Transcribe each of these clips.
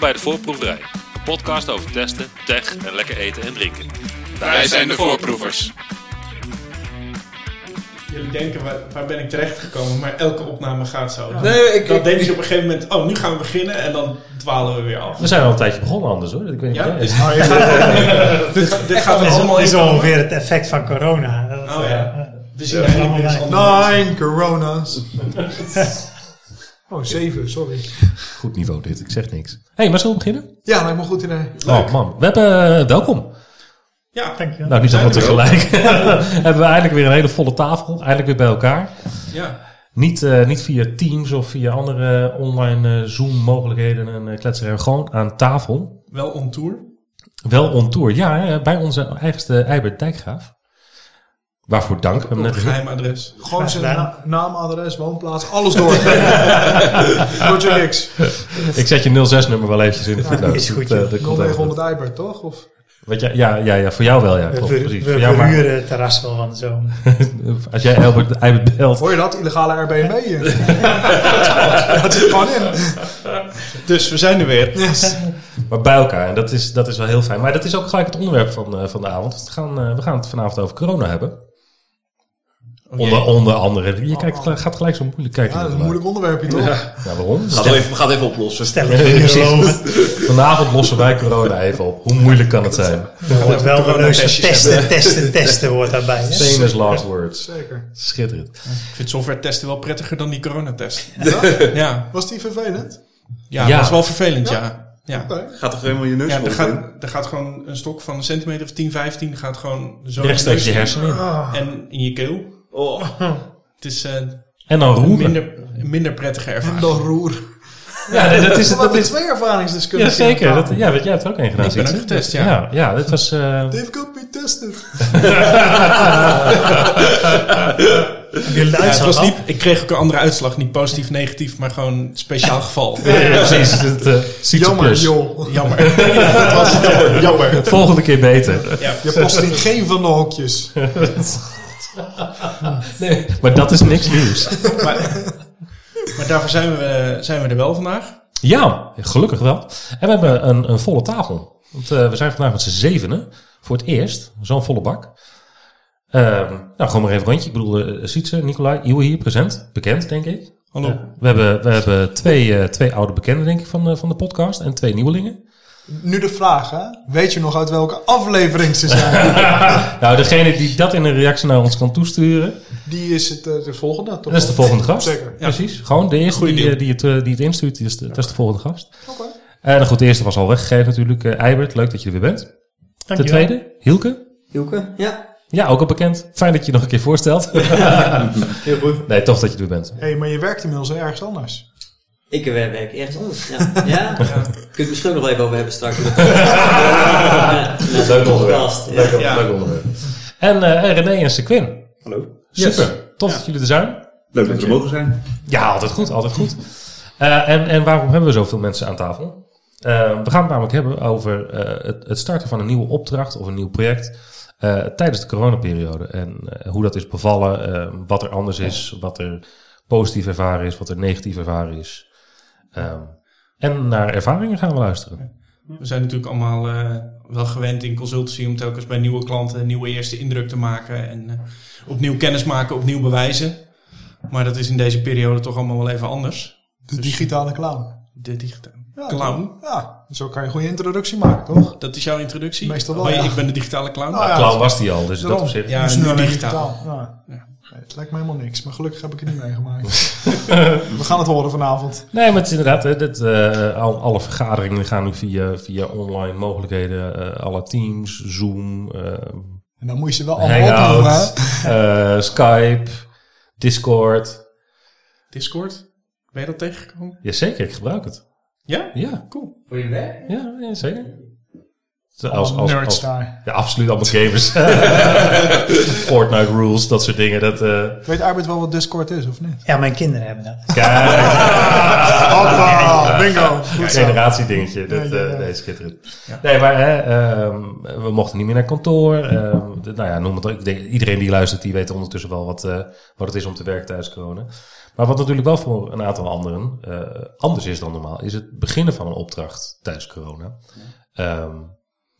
Welkom bij de Voorproeverij, een podcast over testen, tech en lekker eten en drinken. Wij zijn de voorproevers. Jullie denken, waar, waar ben ik terecht gekomen? Maar elke opname gaat zo. Nee, ik- dan ik- denk je op een gegeven moment, oh, nu gaan we beginnen. En dan dwalen we weer af. We zijn al een tijdje begonnen anders hoor. Ik weet niet Ja? je gaat, dit, dit gaat er is, allemaal is in. ongeveer het effect van corona. Dat, Oh ja. eh, We zien eigenlijk weer eens allemaal andere Nine corona's. oh, zeven, sorry. Goed niveau dit, ik zeg niks. Hé, hey, maar zullen we beginnen? Ja, lijkt me goed idee. Oh man, we hebben eh, welkom. Ja, Dankjewel. Nou, niet Zijn allemaal we tegelijk. hebben we eindelijk weer een hele volle tafel. Eindelijk weer bij elkaar. ja. Niet, eh, niet via Teams of via andere online eh, Zoom mogelijkheden en uh, kletsen. Gewoon aan tafel. wel on tour. Wel on tour. Ja, bij onze eigenste Eibert Dijkgraaf. Waarvoor dank. Een geheim adres. Gewoon zijn na- naam, adres, woonplaats, alles doorgeven. Roger X. Ik zet je 06-nummer wel eventjes in de footnotes. is goed, Dat, dat even 0900 goed. Eibert, toch? Of? Wat jij- ja, ja, ja, voor jou wel, ja. We, Klopt, precies. we Voor jou, maar verhuren het terras wel van zomer. als jij Albert Eibert belt, Hoor je dat? Illegale Airbnb dat zit er gewoon in. Dus we zijn er weer. Maar bij elkaar. En dat is, dat is wel heel fijn. Maar dat is ook gelijk het onderwerp van, eh, van de avond. We gaan, eh, we gaan het vanavond over corona hebben. Onder, onder andere. Je kijkt, gelijk- gaat gelijk zo moeilijk kijken. Ja, dat is een moeilijk onderwerpje, toch? Ja, waarom? Gaat het even, gaat even oplossen. Stel ik virologen. Vanavond lossen wij corona even op. Hoe moeilijk kan het zijn? Er wordt wel coronatestjes testen, testen, testen hoort daarbij. Hè? Famous last words. Zeker. Schitterend. Ik vind software testen wel prettiger dan die coronatest. Ja, Was die vervelend? ja, Ja. dat is wel vervelend, ja. Ja. Gaat toch helemaal je neus ja er, gaat, in? er gaat gewoon een stok van een centimeter of 10, 15 gaat gewoon zo Rechtstreeks je in hersenen in. En in je keel. Oh, Het is eh, En dan een roeren. minder, minder prettige ervaring. Dan roer. Ja, nee, dat is het. Dat is, twee ja, ervaringsdeskundigen. zeker. Dat, ja, want jij hebt er ook een gedaan. Ik ben ook getest, ja. Ja, ja dit was... eh, Dave got me tested. Ja, het was niet, ik kreeg ook een andere uitslag. Niet positief, negatief, maar gewoon speciaal geval. ja, precies. Het, Sietse Jammer, plus. joh. Jammer. Ja, dat was jammer. jammer. Volgende keer beter. Ja. Je past in geen van de hokjes. Nee, maar dat is niks nieuws. Maar, maar daarvoor zijn we, zijn we er wel vandaag. Ja, gelukkig wel. En we hebben een, een volle tafel. Want eh, we zijn vandaag met z'n zevenen. Voor het eerst. Zo'n volle bak. Ehm, nou, gewoon maar even een rondje. Ik bedoel, uh, Sietse, Nicolai, Iwe hier, present. Bekend, denk ik. Hallo. Eh, we hebben, we hebben twee, eh, twee oude bekenden, denk ik, van, van de podcast. En twee nieuwelingen. Nu de vraag, hè? Weet je nog uit welke aflevering ze zijn? Nou, degene die dat in een reactie naar ons kan toesturen. Die is het eh, de volgende, toch? Dat is de volgende gast. Zeker. Precies. Gewoon de eerste die, eh, die, het, eh, die het instuurt, die is de, dat is de volgende gast. Oké. En nou goed, de eerste was al weggegeven natuurlijk. Eh Eibert, leuk dat je er weer bent. De Dankjewel. tweede, Hielke. Hielke? Ja. Ja, ook al bekend. Fijn dat je je nog een keer voorstelt. Heel goed. nee, tof dat je er bent. Hé, hey, maar je werkt inmiddels ergens anders. Ik werk ergens anders. Ja. ja? Kun je het misschien nog even over hebben straks. Leuk podcast. Ja. Leuk, Ja. leuk onderwerp. En eh, René en Sequin. Hallo. Super. Tof dat jullie er zijn. Leuk dat we er mogen zijn. Ja, altijd goed, altijd goed. Eh, en, en waarom hebben we zoveel mensen aan tafel? Eh, we gaan het namelijk hebben over eh, het, het starten van een nieuwe opdracht of een nieuw project eh, tijdens de coronaperiode. En eh, hoe dat is bevallen, eh, wat er anders is, wat er positief ervaren is, wat er negatief ervaren is. Ehm, en naar ervaringen gaan we luisteren. We zijn natuurlijk allemaal eh, wel gewend in consultancy om telkens bij nieuwe klanten een nieuwe eerste indruk te maken. En eh, opnieuw kennis maken, opnieuw bewijzen. Maar dat is in deze periode toch allemaal wel even anders. De digitale clown. De digitale Ja, clown. Ja, zo kan je een goede introductie maken, toch? Dat is jouw introductie? Meestal wel, ja. ik ben de digitale clown. Nou ja, Clown was die al, dus dat op zich. Ja, Dus nu digitaal. digitaal. Ja. Nee, het lijkt me helemaal niks, maar gelukkig heb ik het niet meegemaakt. We gaan het horen vanavond. Nee, maar het is inderdaad, hè, dit, eh, al, alle vergaderingen gaan nu via, via online mogelijkheden. eh, alle Teams, Zoom, eh, En dan moet je ze wel allemaal opnoemen, eh, Skype, Discord. Discord? Ben je dat tegengekomen? Jazeker, ik gebruik het. Ja? Ja, Cool. Voor je werk? ja, ja zeker. Als, ja, absoluut allemaal gamers. Fortnite rules, dat soort dingen. Dat, eh Weet Arbeid wel wat Discord is, of niet? Ja, mijn kinderen hebben dat. kijk, Hoppa, bingo. Goed zo. generatiedingetje. Dat, Ja, ja, ja. eh, nee, schitterend. Nee, maar hè, ehm, we mochten niet meer naar kantoor. Ehm, de- nou ja, noem het ook. Ik denk, iedereen die luistert, die weet ondertussen wel wat, eh, wat het is om te werken tijdens corona. Maar wat natuurlijk wel voor een aantal anderen eh, anders is dan normaal, is het beginnen van een opdracht tijdens corona. Ehm,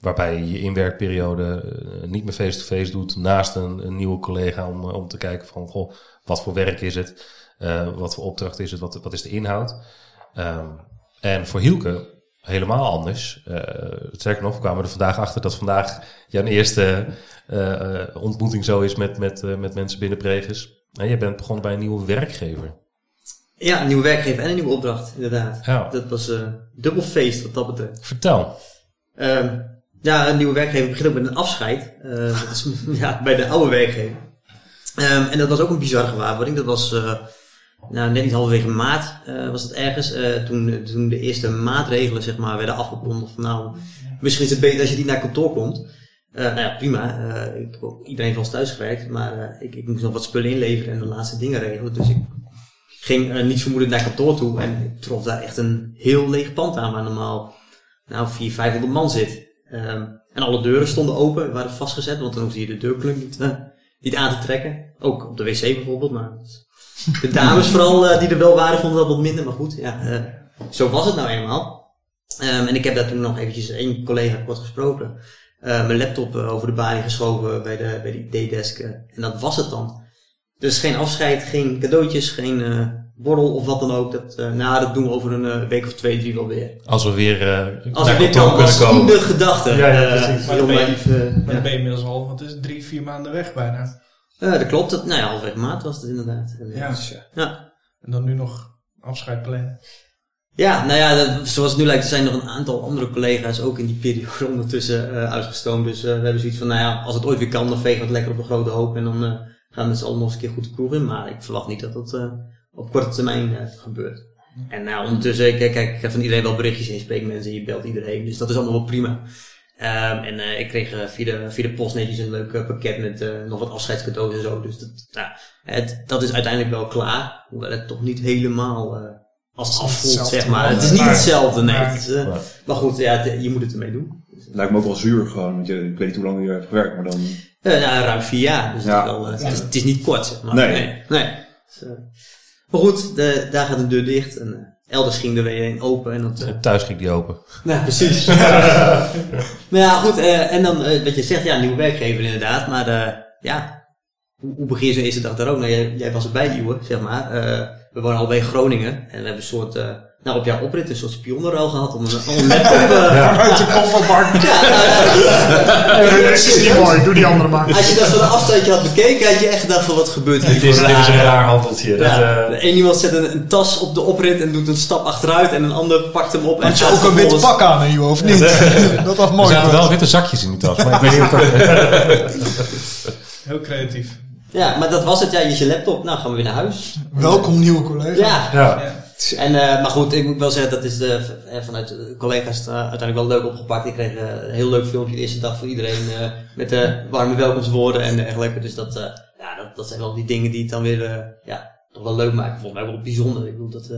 waarbij je je inwerkperiode eh, niet meer face-to-face doet naast een, een nieuwe collega om, eh, om te kijken van, goh, wat voor werk is het? Eh, wat voor opdracht is het? Wat, wat is de inhoud? Ehm, en voor Hielke helemaal anders. Eh sterker nog, we kwamen er vandaag achter dat vandaag jouw eerste ontmoeting zo is met, met, met mensen binnen Pregus. En je bent begonnen bij een nieuwe werkgever. Ja, een nieuwe werkgever en een nieuwe opdracht, inderdaad. Ja. Dat was dubbel feest wat dat betreft. Vertel. Ehm, ja, een nieuwe werkgever begint ook met een afscheid. Eh, dat is ja, bij de oude werkgever. Ehm, en dat was ook een bizarre gewaarwording. Dat was eh, nou, net niet halverwege maart eh, was dat ergens. toen, toen de eerste maatregelen zeg maar, werden afgekondigd. Van, nou, misschien is het beter als je niet naar kantoor komt. Nou ja, prima. Ik, iedereen eens thuis gewerkt. Maar ik, ik moest nog wat spullen inleveren en de laatste dingen regelen. Dus ik ging niet vermoedend naar kantoor toe. En ik trof daar echt een heel leeg pand aan. Waar normaal nou, 400, 500 man zit. Ehm, en alle deuren stonden open, waren vastgezet, want dan hoefde je de deurklink niet, eh, niet aan te trekken. Ook op de wc bijvoorbeeld, maar de dames vooral eh, die er wel waren, vonden dat wat minder. Maar goed, ja, eh, zo was het nou eenmaal. Ehm, en ik heb daar toen nog eventjes één collega kort gesproken. Mijn laptop over de balie geschoven bij de, bij de D-desk. eh, en dat was het dan. Dus geen afscheid, geen cadeautjes, geen borrel of wat dan ook. Dat, eh, nou, dat doen we over een eh, week of twee, drie wel weer. Als we weer eh Als naar kan, kunnen komen. de gedachte. Ja, ja, precies. Maar heel dan ben je- naïef, eh, Maar ja. dan ben je inmiddels al, is het, drie, vier maanden weg bijna. Eh, dat klopt. Dat, nou ja, halfweg maart was het inderdaad. Ja. ja. En dan nu nog afscheid plannen. Ja, nou ja, dat- zoals het nu lijkt, er zijn nog een aantal andere collega's ook in die periode ondertussen eh, uitgestoomd. Dus eh, we hebben zoiets van, nou ja, als het ooit weer kan, dan vegen we het lekker op een grote hoop. En dan eh, gaan we met z'n allen nog eens een keer goed de in. Maar ik verwacht niet dat dat eh, op korte termijn eh, gebeurt. En nou, ondertussen, ik, kijk, ik heb van iedereen wel berichtjes in, je spreekt mensen, je belt iedereen. Dus dat is allemaal wel prima. Ehm, en eh, ik kreeg eh, via, de, via de post netjes een leuk eh, pakket met eh, nog wat afscheidscadeaus en zo. Dus dat, nou, het, dat is uiteindelijk wel klaar. Hoewel het toch niet helemaal eh, als afvoelt, zeg maar. Het is niet hetzelfde, nee. Het is, eh, maar goed, ja, het- je moet het ermee doen. Lijkt me ook wel zuur gewoon, want je, ik weet niet hoe lang je hier hebt gewerkt, maar dan... Eh, nou, ruim vier jaar. Dus Ja. het, is wel, eh, het, is, het is niet kort, zeg maar. Nee. Nee. nee. Dus, eh, maar goed, de, daar gaat de deur dicht. En eh, elders ging er weer een open. En dat, eh, En Thuis ging die open. nou, precies. maar ja, goed. eh, en dan, wat je zegt, ja, nieuwe werkgever inderdaad. Maar ja, hoe, hoe begin je zo'n eerste dag daar ook? Nou, jij, jij was erbij, Iwe, zeg maar. We wonen allebei in Groningen. En we hebben een soort, nou, op jouw oprit een soort spionnenruil gehad om een, om een laptop... eh, Vanuit de kofferbak. ja, nou, dit is niet mooi, doe die andere maar. Als je dat van een afstandje had bekeken, had je echt gedacht van wat gebeurt hier Dit is, voor dit is een raar? raar handeltje. Dat, Ja, eh, Eén iemand zet een, een tas op de oprit en doet een stap achteruit en een ander pakt hem op en Had je ook een wit pak aan, hè, joh, of niet? Dat was er mooi. zaten hoor. wel witte zakjes in die tas, maar ik weet niet of dat... Heel creatief. Ja, maar dat was het. Ja, je is je laptop. Nou, gaan we weer naar huis. Welkom, nieuwe collega. Ja. Ja. En, eh, maar goed, ik moet wel zeggen, dat is de, eh, vanuit de collega's eh, uiteindelijk wel leuk opgepakt. Ik kreeg een heel leuk filmpje de eerste dag voor iedereen met de warme welkomstwoorden en dergelijke. Dus dat, ja, dat, dat zijn wel die dingen die het dan weer, ja, toch wel leuk maken. Volgens mij wel bijzonder. Ik bedoel, dat,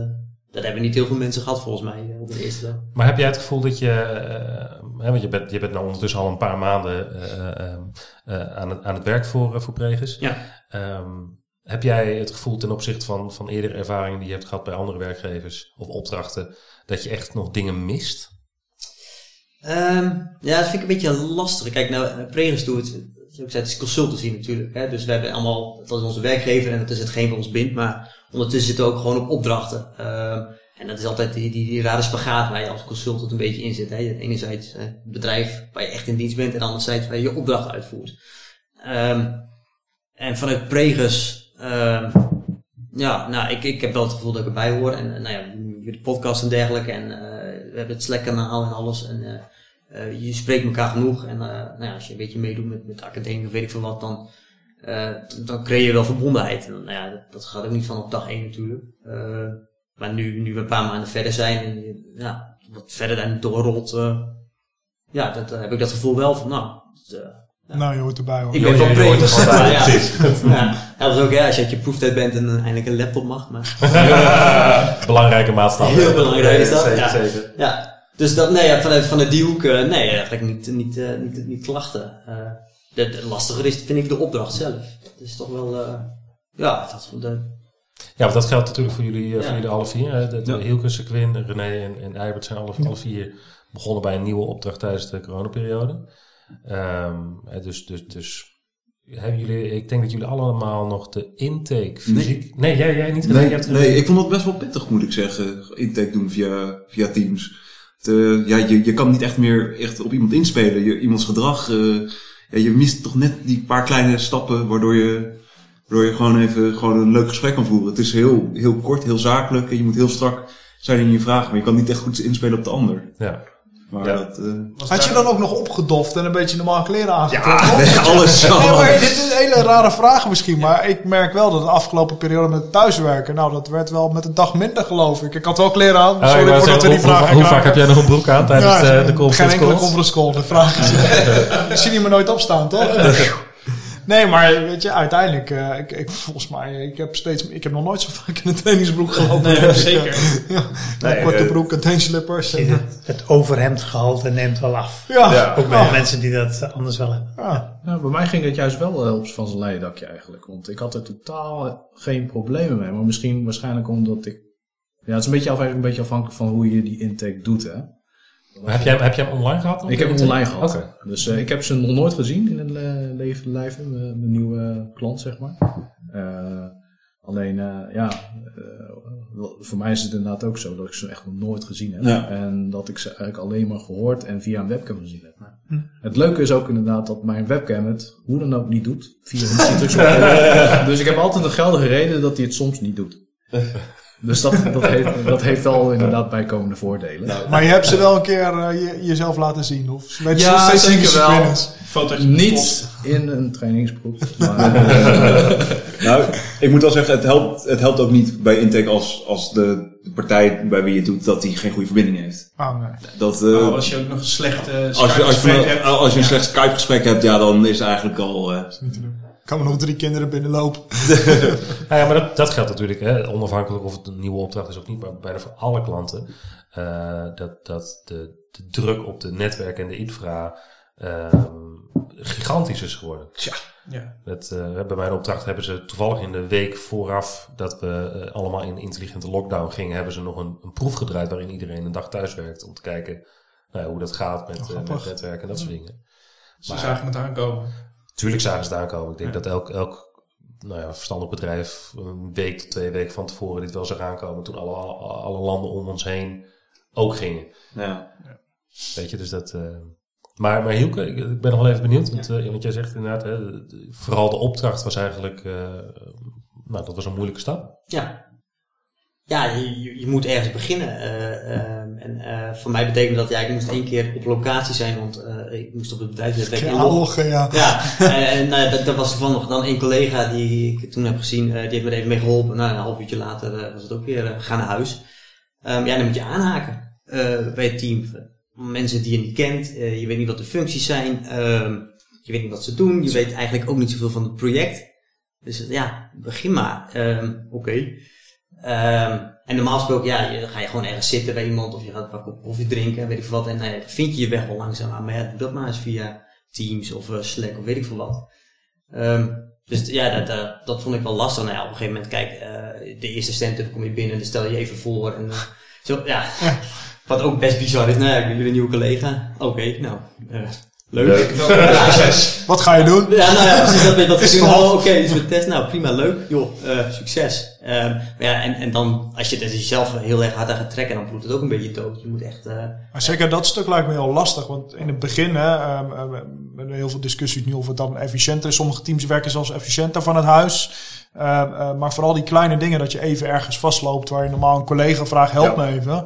dat hebben niet heel veel mensen gehad volgens mij op de eerste dag. Maar heb jij het gevoel dat je, hè, want je bent, je bent nou ondertussen al een paar maanden aan, het, aan het werk voor, voor Pregus. Ja. Ehm, heb jij het gevoel ten opzichte van, van eerdere ervaringen die je hebt gehad bij andere werkgevers of opdrachten, dat je echt nog dingen mist? Ehm, ja, dat vind ik een beetje lastig. Kijk, nou, Pregus doet, zoals ik zei, het is consultancy natuurlijk. Hè? Dus we hebben allemaal, dat is onze werkgever en dat is hetgeen wat ons bindt. Maar ondertussen zitten we ook gewoon op opdrachten. Ehm, en dat is altijd die, die, die rare spagaat waar je als consultant een beetje in zit. Hè? Enerzijds het bedrijf waar je echt in dienst bent en anderzijds waar je je opdracht uitvoert. Ehm, en vanuit Pregus, ehm, ja, nou, ik, ik heb wel het gevoel dat ik erbij hoor. En eh, nou ja, de podcast en dergelijke. En eh, we hebben het Slack-kanaal en alles. En eh, eh, je spreekt elkaar genoeg. En eh, nou ja, als je een beetje meedoet met, met de academie of weet ik veel wat, dan, eh, dan creëer je wel verbondenheid. En nou ja, dat, dat gaat ook niet van op dag één natuurlijk. Eh, maar nu, nu we een paar maanden verder zijn en ja, wat verder daar doorrolt, eh, ja, dat, eh, heb ik dat gevoel wel van, nou, eh, Nou, je hoort erbij hoor. ik ben ja, van er bij, Ja, precies. Ja, dat is ook, ja, als je uit je proeftijd bent en eh, eindelijk een laptop mag, maar Belangrijke maatstaf. Heel belangrijk is dat, Zeker, ja. zeker. ja. Dus dat, nee, ja, vanuit, vanuit die hoek, eh, nee, eigenlijk niet, niet, eh, niet, niet klachten. Eh de, de lastiger is, vind ik, de opdracht zelf. Dat is toch wel, eh, ja, dat, de, Ja, want dat geldt natuurlijk voor jullie, eh, Ja. voor jullie alle vier. hè. De, de Ja. Hilke, Sequin, René en, en Eibert zijn alle, alle vier begonnen bij een nieuwe opdracht tijdens de coronaperiode. Ehm, hè, dus, dus, dus hebben jullie, ik denk dat jullie allemaal nog de intake fysiek... Nee, jij, jij niet? René? Nee, nee, ik vond dat best wel pittig, moet ik zeggen. Intake doen via, via Teams. De, ja, je, je kan niet echt meer echt op iemand inspelen. Je, iemands gedrag. eh, ja, je mist toch net die paar kleine stappen waardoor je, waardoor je gewoon even gewoon een leuk gesprek kan voeren. Het is heel, heel kort, heel zakelijk. En je moet heel strak zijn in je vragen. Maar je kan niet echt goed inspelen op de ander. Ja. Maar Ja. dat... eh, Had je dan ook nog opgedoft en een beetje normaal kleren aangetrokken? nee, alles zo. Nee, maar dit is een hele rare vraag misschien. Maar ik merk wel dat de afgelopen periode met thuiswerken... Nou, dat werd wel met een dag minder geloof ik. Ik had wel kleren aan. Ah, Sorry wou voordat we die hoe, vraag hoe, hoe vaak heb jij nog een broek aan tijdens Ja, eh, de Geen conference enkele calls? conference call. De vraag is... Ik zie die me nooit opstaan, toch? Nee, maar weet je, uiteindelijk... eh, ik, ik, volgens mij, ik heb steeds... Ik heb nog nooit zo vaak in een trainingsbroek gelopen. Nee, Dus ik, zeker. eh, ja, Nee, korte eh, broek en teenslippers. En, Het, het overhemdgehalte neemt wel af. Ja, Ja. Ook bij ja. mensen die dat anders wel hebben. ja. Nou, bij mij ging het juist wel op van zijn leien dakje eigenlijk. Want ik had er totaal geen problemen mee. Maar misschien waarschijnlijk omdat ik... Ja, het is een beetje, af, een beetje afhankelijk van hoe je die intake doet, hè. Maar heb, jij, heb jij hem online gehad? Ik heb hem online gehad. Dus eh, ik heb ze nog nooit gezien in het le- leven lijven, mijn mijn nieuwe klant, zeg maar. Eh, alleen, eh, ja, eh, voor mij is het inderdaad ook zo dat ik ze echt nog nooit gezien heb. Ja. En dat ik ze eigenlijk alleen maar gehoord en via een webcam gezien heb. Het leuke is ook inderdaad dat mijn webcam het hoe dan ook niet doet. Via een Dus ik heb altijd een geldige reden dat hij het soms niet doet. Dus dat, dat, heeft, dat heeft wel inderdaad bijkomende voordelen. Maar je hebt ze wel een keer eh, je, jezelf laten zien? Of je Ja, steeds zeker wel. Foto's Niet in een trainingsbroek. Maar, eh, Nou, ik moet wel zeggen, het helpt, het helpt ook niet bij intake als, als de, de partij bij wie je het doet, dat die geen goede verbinding heeft. Ah, nee. Dat, eh, Oh, als je ook nog een slechte als, je, als, je, Skype-gesprek hebt. als je een Ja. slecht Skype-gesprek hebt, ja, dan is het eigenlijk al... eh, Niet te doen. Kan er nog drie kinderen binnenlopen. Nou ja, maar dat, dat geldt natuurlijk, hè, onafhankelijk of het een nieuwe opdracht is of niet, maar bijna voor alle klanten. eh, dat dat de, de druk op de netwerken en de infra ehm, gigantisch is geworden. Ja. Met, eh, bij mijn opdracht hebben ze toevallig in de week vooraf dat we eh, allemaal in intelligente lockdown gingen, hebben ze nog een, een proef gedraaid waarin iedereen een dag thuis werkt om te kijken nou ja, hoe dat gaat met, Oh, eh, met netwerken en dat soort dingen. Ze Maar- zagen het aankomen. Tuurlijk zagen ze het aankomen. Ik denk dat elk, elk nou ja, verstandig bedrijf een week tot twee weken van tevoren dit wel zag aankomen. Toen alle, alle landen om ons heen ook gingen. ja. Weet je, dus dat... eh, maar, maar Hielke, ik, ben nog wel even benieuwd. Want, eh, want jij zegt inderdaad, hè, vooral de opdracht was eigenlijk... eh, nou, dat was een moeilijke stap. Ja. Ja, je, je- je moet ergens beginnen. En eh, voor mij betekent dat, ja, ik moest één keer op locatie zijn, want eh, ik moest op het bedrijfsnetwerk Ja, inloggen. loggen, ja. Ja, eh, en dat, dat was toevallig dan één collega die ik toen heb gezien, die heeft me er even mee geholpen. Nou, een half uurtje later was het ook weer, eh, ga naar huis. Ehm, ja, dan moet je aanhaken bij het team. Mensen die je niet kent, je weet niet wat de functies zijn, ehm, je weet niet wat ze doen, je weet eigenlijk ook niet zoveel van het project. Dus ja, begin maar. Ehm, Oké. Ehm, en normaal gesproken, ja, je, ga je gewoon ergens zitten bij iemand of je gaat een kop koffie drinken, weet ik veel wat. En nou ja, dan vind je je weg wel langzaam aan. Maar ja, doe dat maar eens via Teams of eh, Slack of weet ik veel wat. Ehm, dus ja, dat, eh, dat vond ik wel lastig. Nou ja, op een gegeven moment, kijk, eh, de eerste stand kom je binnen, dan stel je even voor. En zo, ja. Wat ook best bizar is, nou ja, ik ben jullie nieuwe collega. Oké, nou, leuk. Ja, Wat ga je doen? ja, nou ja, precies. Dat, dat is oh, oké, dus met test, nou prima, leuk, joh, eh, succes. Ehm, maar ja, en, en dan, als je het er jezelf heel erg hard aan gaat trekken, dan bloedt het ook een beetje dood. Je moet echt, eh, Maar zeker dat stuk lijkt me heel lastig. Want in het begin, hè, we hebben heel veel discussies nu of het dan efficiënter is. Sommige teams werken zelfs efficiënter van het huis. Ehm, eh, maar vooral die kleine dingen dat je even ergens vastloopt waar je normaal een collega vraagt, help me even.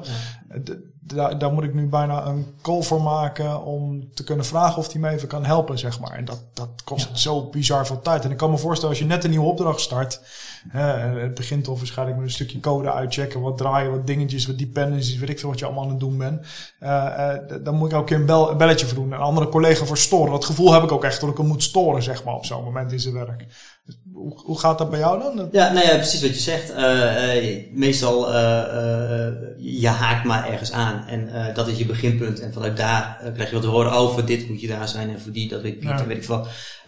D- daar, daar moet ik nu bijna een call voor maken om te kunnen vragen of hij me even kan helpen, zeg maar. En dat, dat kost zo bizar veel tijd. En ik kan me voorstellen, als je net een nieuwe opdracht start, hè, het begint toch waarschijnlijk met een stukje code uitchecken, wat draaien, wat dingetjes, wat dependencies, weet ik veel wat je allemaal aan het doen bent. Eh, eh, dan moet ik elke keer een, bel, een belletje voor doen. Een andere collega voor storen. Dat gevoel heb ik ook echt dat ik hem moet storen, zeg maar, op zo'n moment in zijn werk. Dus hoe, hoe gaat dat bij jou dan? Ja, nou ja, precies wat je zegt. Eh, meestal, je haakt maar ergens aan en dat is je beginpunt. En vanuit daar krijg je wat te horen over dit moet je daar zijn en voor die, dat weet ik niet, Ja. weet ik.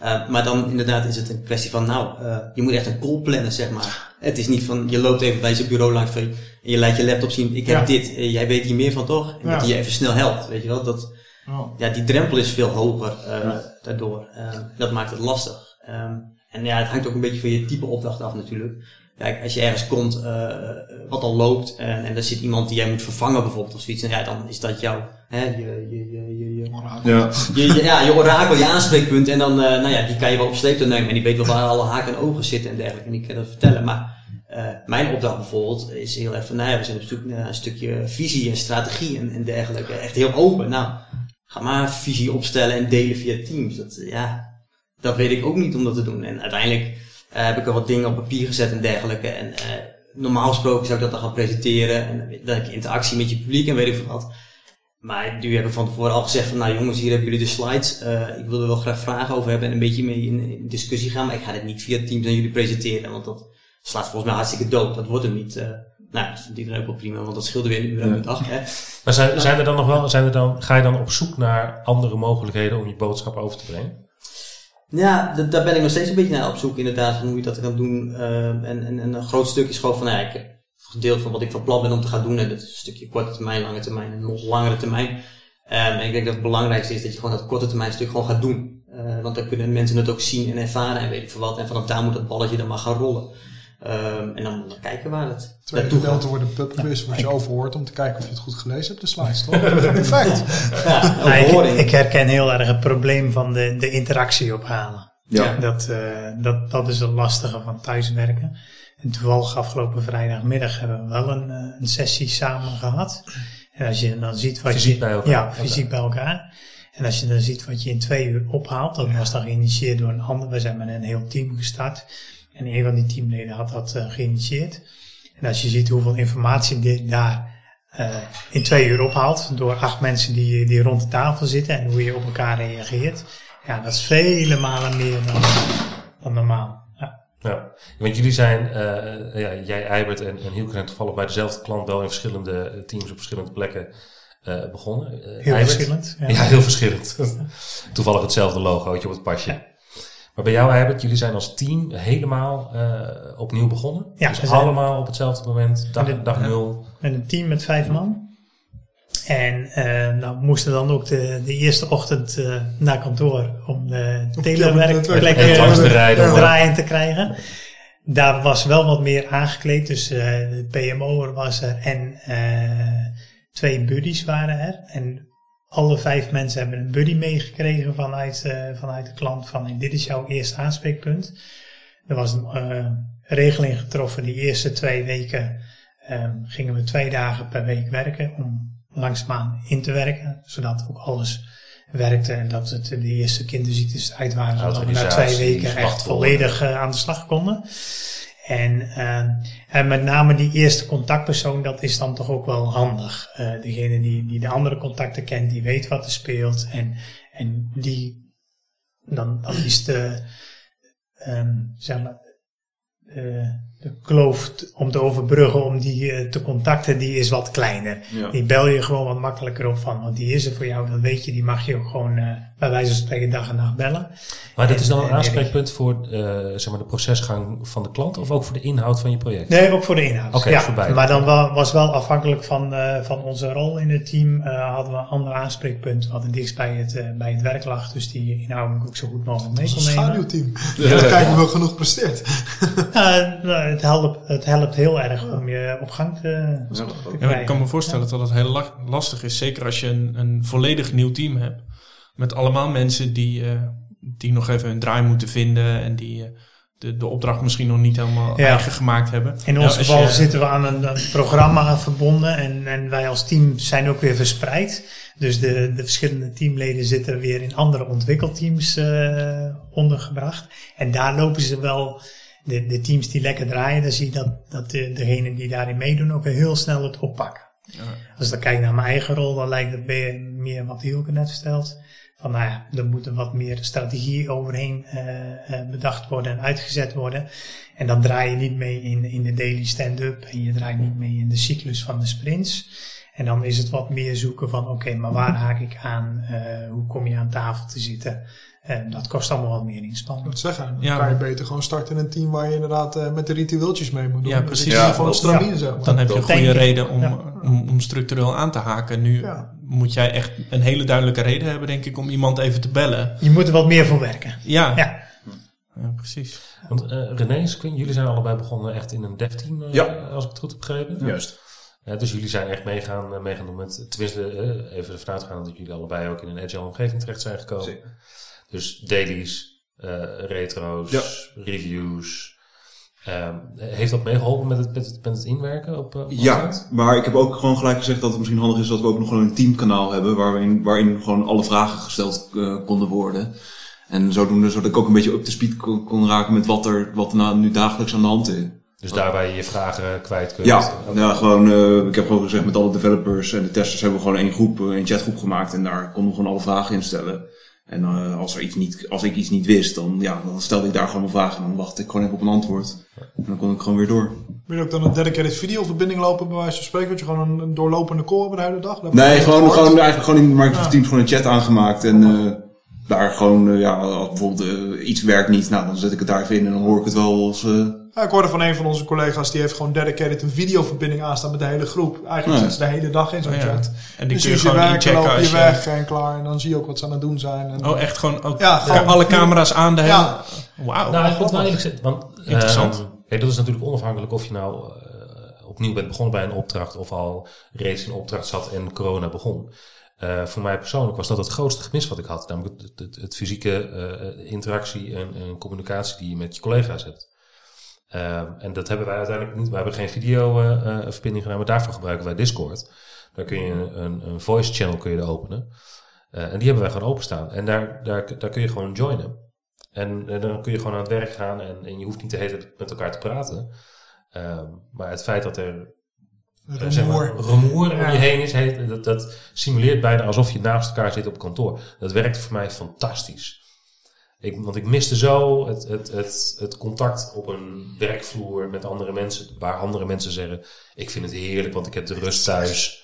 Eh, maar dan inderdaad is het een kwestie van, nou, je moet echt een call plannen, zeg maar. Het is niet van, je loopt even bij zijn bureau langs van, en je laat je laptop zien, ik heb Ja. dit, eh, jij weet hier meer van toch? En Ja. dat hij je even snel helpt, weet je wel. Dat, Oh. ja, die drempel is veel hoger eh, daardoor. Eh, dat maakt het lastig. Ehm, en ja, het hangt ook een beetje van je type opdracht af natuurlijk. Kijk, als je ergens komt eh, wat al loopt en, en er zit iemand die jij moet vervangen bijvoorbeeld of zoiets, en ja, dan is dat jouw, hè, je, je, je, je, Ja. je, ja, je orakel, je aanspreekpunt. En dan, eh, nou ja, die kan je wel op sleeptouw nemen. En die weet wel waar alle haken en ogen zitten en dergelijke. En die kan dat vertellen. Maar eh, mijn opdracht bijvoorbeeld is heel even, nou ja, we zijn op zoek naar een stukje visie en strategie en, en dergelijke. Echt heel open. Nou, ga maar visie opstellen en delen via Teams. Dat, ja, dat weet ik ook niet om dat te doen. En uiteindelijk eh, heb ik er wat dingen op papier gezet en dergelijke. En eh, normaal gesproken zou ik dat dan gaan presenteren. En dan heb je interactie met je publiek en weet ik veel wat. Maar nu heb ik van tevoren al gezegd van, nou jongens, hier hebben jullie de slides. Eh, ik wil er wel graag vragen over hebben en een beetje mee in, in discussie gaan. Maar ik ga dit niet via Teams aan jullie presenteren, want dat slaat volgens mij hartstikke dood. Dat wordt hem niet. eh nou, dat vindt iedereen ook wel prima, want dat scheelde weer een uur aan de dag. Hè. Maar zijn, zijn er dan nog wel, zijn er dan, ga je dan op zoek naar andere mogelijkheden om je boodschap over te brengen? Ja, daar ben ik nog steeds een beetje naar op zoek inderdaad, van hoe je dat kan doen. Eh, en, en, en een groot stuk is gewoon van, nou ja, ik heb gedeeld van wat ik van plan ben om te gaan doen. En dat is een stukje korte termijn, lange termijn en nog langere termijn. Ehm, en ik denk dat het belangrijkste is dat je gewoon dat korte termijn stuk gewoon gaat doen. Eh, want dan kunnen mensen het ook zien en ervaren en weet ik veel wat. En vanaf daar moet dat balletje dan maar gaan rollen. Ehm, en dan, dan kijken waar het Tweede naartoe gaat. gedeelte wordt een pubquiz, wordt je overhoord om te kijken of je het goed gelezen hebt, de slides, toch? Perfect. Ja, Nou, ik, ik herken heel erg het probleem van de, de interactie ophalen. Ja. Dat, eh, dat, dat is het lastige van thuiswerken. En toevallig afgelopen vrijdagmiddag hebben we wel een, eh, een sessie samen gehad. En als je dan ziet wat Fysiek je... bij elkaar. Ja, fysiek bij elkaar. En als je dan ziet wat je in twee uur ophaalt, dat was dan geïnitieerd door een ander. We zijn met een heel team gestart. En een van die teamleden had dat eh, geïnitieerd. En als je ziet hoeveel informatie die daar eh, in twee uur ophaalt, door acht mensen die, die rond de tafel zitten en hoe je op elkaar reageert. Ja, dat is vele malen meer dan, dan normaal. Ja. Want jullie zijn, eh, ja, jij, Eibert en, en Hielke zijn toevallig bij dezelfde klant wel in verschillende teams op verschillende plekken eh, begonnen. Eh, Heel Eibert- verschillend. Ja. Ja, heel verschillend. Toevallig hetzelfde logootje op het pasje. Maar bij jou, Eibert, jullie zijn als team helemaal eh, opnieuw begonnen. Ja, dus allemaal op hetzelfde moment, dag, dag nul. Met een team met vijf man. En eh nou we moesten dan ook de, de eerste ochtend eh, naar kantoor om de telewerkplek En langs te eh, rijden. draaiend te krijgen. Daar was wel wat meer aangekleed, dus eh, de PMO was er en eh, twee buddies waren er. En alle vijf mensen hebben een buddy meegekregen vanuit, eh, vanuit de klant van dit is jouw eerste aanspreekpunt. Er was een eh, regeling getroffen, die eerste twee weken ehm, gingen we twee dagen per week werken om langzaamaan in te werken, zodat ook alles werkte en dat het de eerste kinderziektes uit waren, zodat we na twee weken echt volledig eh, aan de slag konden. En, ehm, en met name die eerste contactpersoon, dat is dan toch ook wel handig. Eh, degene die, die de andere contacten kent, die weet wat er speelt en, en die dan, dan is de, ehm, zeg maar, eh, de kloof om te overbruggen, om die eh, te contacten, die is wat kleiner. Ja. Die bel je gewoon wat makkelijker op van, want die is er voor jou, dat weet je, die mag je ook gewoon eh, bij wijze van spreken dag en nacht bellen. Maar dit is dan En- een en- aanspreekpunt voor eh, zeg maar de procesgang van de klant of ook voor de inhoud van je project? Nee, ook voor de inhoud. Oké, ja, maar dan wa- was wel afhankelijk van, eh, van onze rol in het team, eh, hadden we een ander aanspreekpunt wat het dichtst bij het, bij het werk lag. Dus die inhoudelijk ook zo goed mogelijk mee Dat is kon een nemen. schaduwteam. Ja. Kijken we genoeg presteert. Ja, nou, het, helpt, het helpt heel erg om je op gang te, te Ja, maar ik krijgen. kan me voorstellen dat dat heel la- lastig is. Zeker als je een, een volledig nieuw team hebt. Met allemaal mensen die, eh, die nog even hun draai moeten vinden. En die, eh, de, de opdracht misschien nog niet helemaal Ja. eigen gemaakt hebben. In Nou, ons als geval je- zitten we aan een, een programma verbonden en, en wij als team zijn ook weer verspreid. Dus de, de verschillende teamleden zitten weer in andere ontwikkelteams eh, ondergebracht. En daar lopen ze wel, de, de teams die lekker draaien, dan zie je dat, dat de, degenen die daarin meedoen ook heel snel het oppakken. Als ik dan kijk naar mijn eigen rol, dan lijkt het meer, wat Hielke net vertelt. Van nou ja, er moet er wat meer strategie overheen eh, eh, bedacht worden en uitgezet worden. En dan draai je niet mee in, in de daily stand-up en je draait niet mee in de cyclus van de sprints. En dan is het wat meer zoeken van oké, maar waar haak ik aan? Eh, hoe kom je aan tafel te zitten? En dat kost allemaal wat meer Ik inspanning. moet zeggen, dan Ja, kan je beter gewoon starten in een team waar je inderdaad eh, met de ritueeltjes mee moet doen. Ja, Dan precies. Ja, ja. zeg maar. Dan heb je een goede ik. reden om, Ja. om, om structureel aan te haken. Nu Ja. moet jij echt een hele duidelijke reden hebben, denk ik, om iemand even te bellen. Je moet er wat meer voor werken. Ja, Ja. Ja, precies. Want eh René, Squin, jullie zijn allebei begonnen echt in een dev-team, eh, Ja. als ik het goed heb begrepen. Juist. Ja, dus jullie zijn echt meegaan, eh, meegaan doen met, tenminste eh, even ervan uitgaan dat jullie allebei ook in een agile omgeving terecht zijn gekomen. Zeker. Dus dailies, eh, retro's, Ja. reviews. Ehm, heeft dat meegeholpen met het, met het, met het inwerken op, eh, op Ja, maar ik heb ook gewoon gelijk gezegd dat het misschien handig is dat we ook nog gewoon een teamkanaal hebben waarin, waarin gewoon alle vragen gesteld eh, konden worden. En zodoende, zodat ik ook een beetje up to speed kon, kon raken met wat er, wat er nou nu dagelijks aan de hand is. Dus daar waar je je vragen kwijt kunt. Ja, ja gewoon, eh, ik heb gewoon gezegd met alle developers en de testers hebben we gewoon één groep, één chatgroep gemaakt en daar konden we gewoon alle vragen in stellen. En eh, als, er iets niet, als ik iets niet wist, dan, ja, dan stelde ik daar gewoon een vraag en dan wachtte ik gewoon even op een antwoord. En dan kon ik gewoon weer door. Wil je ook dan een dedicated videoverbinding lopen bij wijze van spreken? Dat je gewoon een, een doorlopende call hebt de hele dag? Dat Nee, gewoon, gewoon, eigenlijk gewoon in Microsoft Ja. Teams gewoon een chat aangemaakt. En eh, daar gewoon, eh, ja, als bijvoorbeeld iets werkt niet, nou dan zet ik het daar even in en dan hoor ik het wel als... eh, Ja, ik hoorde van een van onze collega's, die heeft gewoon dedicated een videoverbinding aanstaan met de hele groep. Eigenlijk Ja. zit ze de hele dag in zo'n Oh ja. chat. En die dus kun je zie je gewoon inchecken loop je als je... weg en klaar. En dan zie je ook wat ze aan het doen zijn. En, Oh, echt gewoon ook Ja, gewoon alle video- camera's aan de hele... Ja. Wauw. Nou, ik moet wel eerlijk zeggen, want Interessant. ehm, kijk, dat is natuurlijk onafhankelijk of je nou eh, opnieuw bent begonnen bij een opdracht of al reeds in opdracht zat en corona begon. Eh, voor mij persoonlijk was dat het grootste gemis wat ik had. Namelijk het, het, het fysieke eh, interactie en, en communicatie die je met je collega's hebt. Ehm, en dat hebben wij uiteindelijk niet. We hebben geen videoverbinding gedaan, maar daarvoor gebruiken wij Discord. Daar kun je een, een, een voice channel kun je er openen. Eh, en die hebben wij gewoon openstaan. En daar, daar, daar kun je gewoon joinen. En, en dan kun je gewoon aan het werk gaan en, en je hoeft niet de hele tijd met elkaar te praten. Ehm, maar het feit dat er eh, zeg maar, rumoer. om je heen is, heet, dat, dat simuleert bijna alsof je naast elkaar zit op kantoor. Dat werkte voor mij fantastisch. Ik, want ik miste zo het, het, het, het contact op een werkvloer met andere mensen, waar andere mensen zeggen: Ik vind het heerlijk, want ik heb de rust thuis.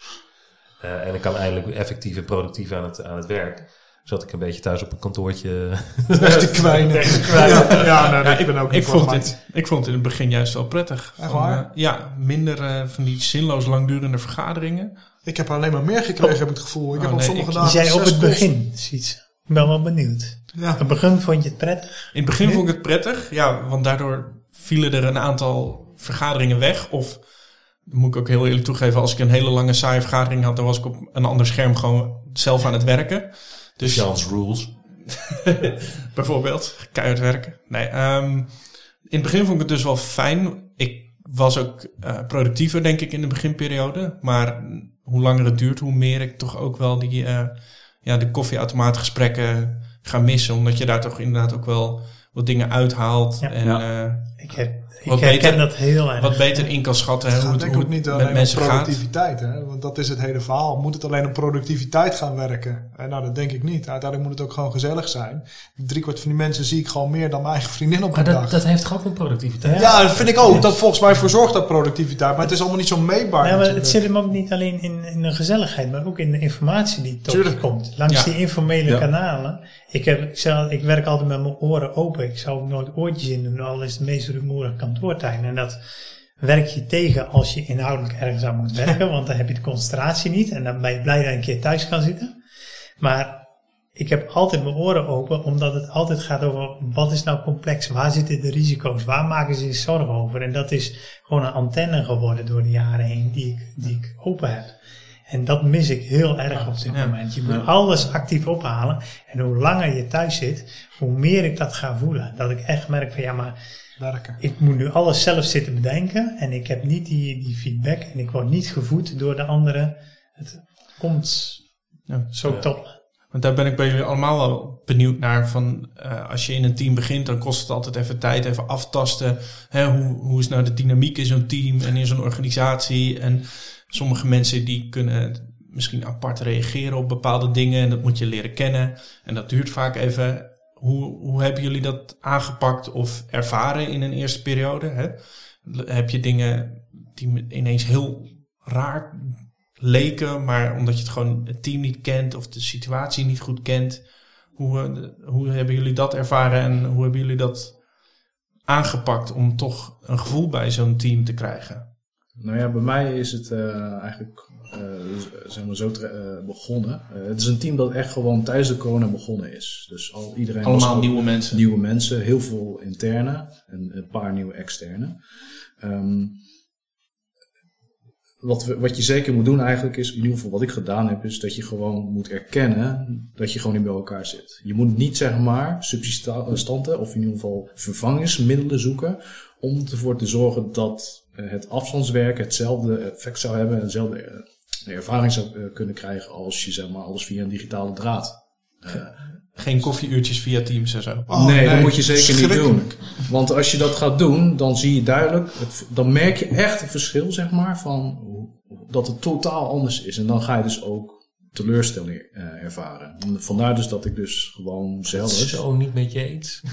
Eh, en ik kan eindelijk effectief en productief aan het, aan het werk. Zat ik een beetje thuis op een kantoortje. Echt te kwijnen. Ja, ja, nou, Ja, ik ben ook ik, niet vond voor het, ik vond het in het begin juist wel prettig. Echt Van, waar? eh, ja, minder eh, van die zinloos langdurende vergaderingen. Ik heb alleen maar meer gekregen, heb ik het gevoel. Ik Oh, heb op nee, sommige ik- Je dagen zei op het begin zoiets. Ik ben wel benieuwd. Ja. Op het begin vond je het prettig. In het begin Nee? vond ik het prettig, ja, want daardoor vielen er een aantal vergaderingen weg. Of, moet ik ook heel eerlijk toegeven, als ik een hele lange saaie vergadering had, dan was ik op een ander scherm gewoon zelf aan het werken. Dus Jans Rules. bijvoorbeeld, keihard werken. Nee, ehm, in het begin vond ik het dus wel fijn. Ik was ook eh, productiever, denk ik, in de beginperiode. Maar hoe langer het duurt, hoe meer ik toch ook wel die, eh, ja, de koffieautomaatgesprekken ga missen. Omdat je daar toch inderdaad ook wel wat dingen uithaalt. Ja. en Ja. eh, Ik, heb, Wat herken beter- dat heel erg. wat beter in kan schatten hè, Het hoe gaat het, denk hoe ik ook het niet met alleen om mensen gaat. productiviteit, hè? want dat is het hele verhaal. Moet het alleen om productiviteit gaan werken? En nou, dat denk ik niet. Uiteindelijk moet het ook gewoon gezellig zijn. Driekwart van die mensen zie ik gewoon meer dan mijn eigen vriendin op Maar een dat, dag. dat heeft gewoon met productiviteit. ja, dat vind ik ook. Dat volgens mij verzorgt dat productiviteit. Maar het is allemaal niet zo meetbaar. Ja, maar het zit hem ook niet alleen in, in de gezelligheid, maar ook in de informatie die tot komt. Langs Ja. die informele Ja. kanalen. Ik, heb, ik, ik werk altijd met mijn oren open. Ik zou ook nooit oortjes in doen, al is het meest rumoerige kantoortuin. En dat werk je tegen als je inhoudelijk ergens aan moet werken, want dan heb je de concentratie niet. En dan ben je blij dat je een keer thuis kan zitten. Maar ik heb altijd mijn oren open, omdat het altijd gaat over wat is nou complex, waar zitten de risico's, waar maken ze zich zorgen over. En dat is gewoon een antenne geworden door de jaren heen die ik, die ik open heb. En dat mis ik heel erg op dit Ja. moment. Je moet alles actief ophalen. En hoe langer je thuis zit, hoe meer ik dat ga voelen. Dat ik echt merk van ja, maar Werken. ik moet nu alles zelf zitten bedenken. En ik heb niet die, die feedback. En ik word niet gevoed door de anderen. Het komt Ja. zo Ja. top. Want daar ben ik bij jullie allemaal wel benieuwd naar. Van, eh, als je in een team begint, dan kost het altijd even tijd, even aftasten. Hè, hoe, hoe is nou de dynamiek in zo'n team en in zo'n organisatie? En sommige mensen die kunnen misschien apart reageren op bepaalde dingen. En dat moet je leren kennen. En dat duurt vaak even. Hoe, hoe hebben jullie dat aangepakt of ervaren in een eerste periode? Hè? Heb je dingen die ineens heel raar leken, maar omdat je het gewoon het team niet kent of de situatie niet goed kent. Hoe, eh, hoe hebben jullie dat ervaren en hoe hebben jullie dat aangepakt om toch een gevoel bij zo'n team te krijgen? Nou ja, bij mij is het eh, eigenlijk eh, z- zeg maar zo eh, begonnen. Eh, het is een team dat echt gewoon tijdens de corona begonnen is. Dus al iedereen Allemaal nieuwe mensen. nieuwe mensen, heel veel interne en een paar nieuwe externe. Ehm, wat, we, wat je zeker moet doen eigenlijk is, in ieder geval wat ik gedaan heb, is dat je gewoon moet erkennen dat je gewoon niet bij elkaar zit. Je moet niet zeg maar subsistanten of in ieder geval vervangingsmiddelen zoeken om ervoor te zorgen dat het afstandswerken hetzelfde effect zou hebben en dezelfde eh, ervaring zou eh, kunnen krijgen als je zeg maar alles via een digitale draad Geen koffieuurtjes via Teams en zo. Oh, nee, dat moet je zeker niet doen. Want als je dat gaat doen, dan zie je duidelijk, het- dan merk je echt een verschil, zeg maar, van dat het totaal anders is. En dan ga je dus ook teleurstelling eh, ervaren. En Vandaar dus dat ik dus gewoon zelf. Zo niet met je eens.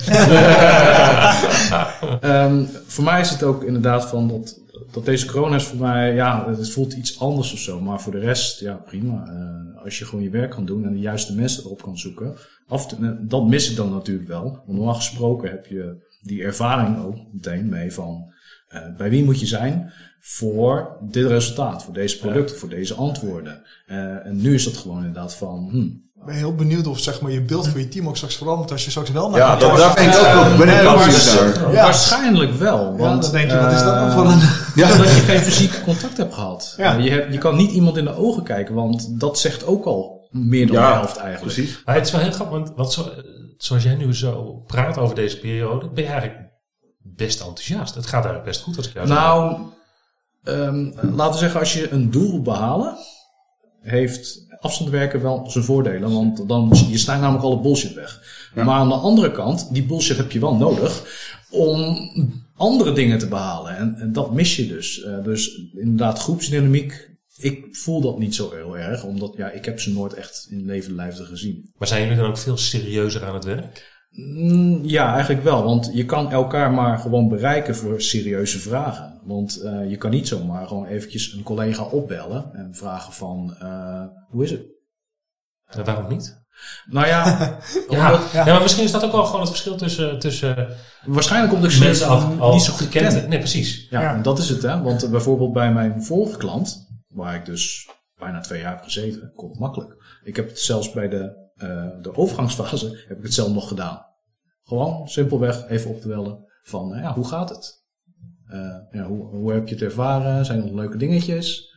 Ehm, voor mij is het ook inderdaad van dat, dat deze corona is voor mij, ja, het voelt iets anders of zo. Maar voor de rest, ja, prima. Eh, als je gewoon je werk kan doen en de juiste mensen erop kan zoeken. Af toe, dat mis ik dan natuurlijk wel. Want normaal gesproken heb je die ervaring ook meteen mee van eh, bij wie moet je zijn voor dit resultaat, voor deze producten, voor deze antwoorden. Eh, en nu is dat gewoon inderdaad van, hm, Ik ben heel benieuwd of zeg maar, je beeld voor je team ook straks verandert als je straks wel naar Ja, dat, daar ben ik ook wel. Ben ik naar. Waarschijnlijk wel. Ja, Want, dan denk je, wat is dat nou eh, voor een... Ja. dat je geen fysieke contact hebt gehad. Ja. Eh, je, hebt, je kan niet iemand in de ogen kijken, want dat zegt ook al meer dan Ja, de helft eigenlijk. Precies. Maar het is wel heel grappig, want, want zo, zoals jij nu zo praat over deze periode, ben je eigenlijk best enthousiast. Het gaat eigenlijk best goed als ik jou zo Nou, ehm, laten we zeggen, als je een doel wil behalen, heeft afstandwerken wel zijn voordelen. Want dan je snijdt namelijk alle bullshit weg. Ja. Maar aan de andere kant, die bullshit heb je wel nodig om andere dingen te behalen. En, en dat mis je dus. Eh, dus inderdaad, groepsdynamiek. Ik voel dat niet zo heel erg, omdat ja, ik heb ze nooit echt in leven lijfde gezien. Maar zijn jullie dan ook veel serieuzer aan het werk? Mm, Ja, eigenlijk wel. Want je kan elkaar maar gewoon bereiken voor serieuze vragen. Want eh, je kan niet zomaar gewoon eventjes een collega opbellen en vragen van, eh, hoe is het? En waarom niet? Nou ja, Ja, omdat- ja. maar misschien is dat ook wel gewoon het verschil tussen, tussen waarschijnlijk omdat ik ze mensen al niet zo goed gekend ken. Nee, precies. Ja, Ja. en dat is het hè. Want eh, bijvoorbeeld bij mijn vorige klant, waar ik dus bijna twee jaar heb gezeten, kon het makkelijk. Ik heb het zelfs bij de, eh, de overgangsfase, heb ik het zelf nog gedaan. Gewoon simpelweg even op te bellen van, eh, ja, hoe gaat het? Eh, ja, hoe, hoe heb je het ervaren? Zijn er nog leuke dingetjes?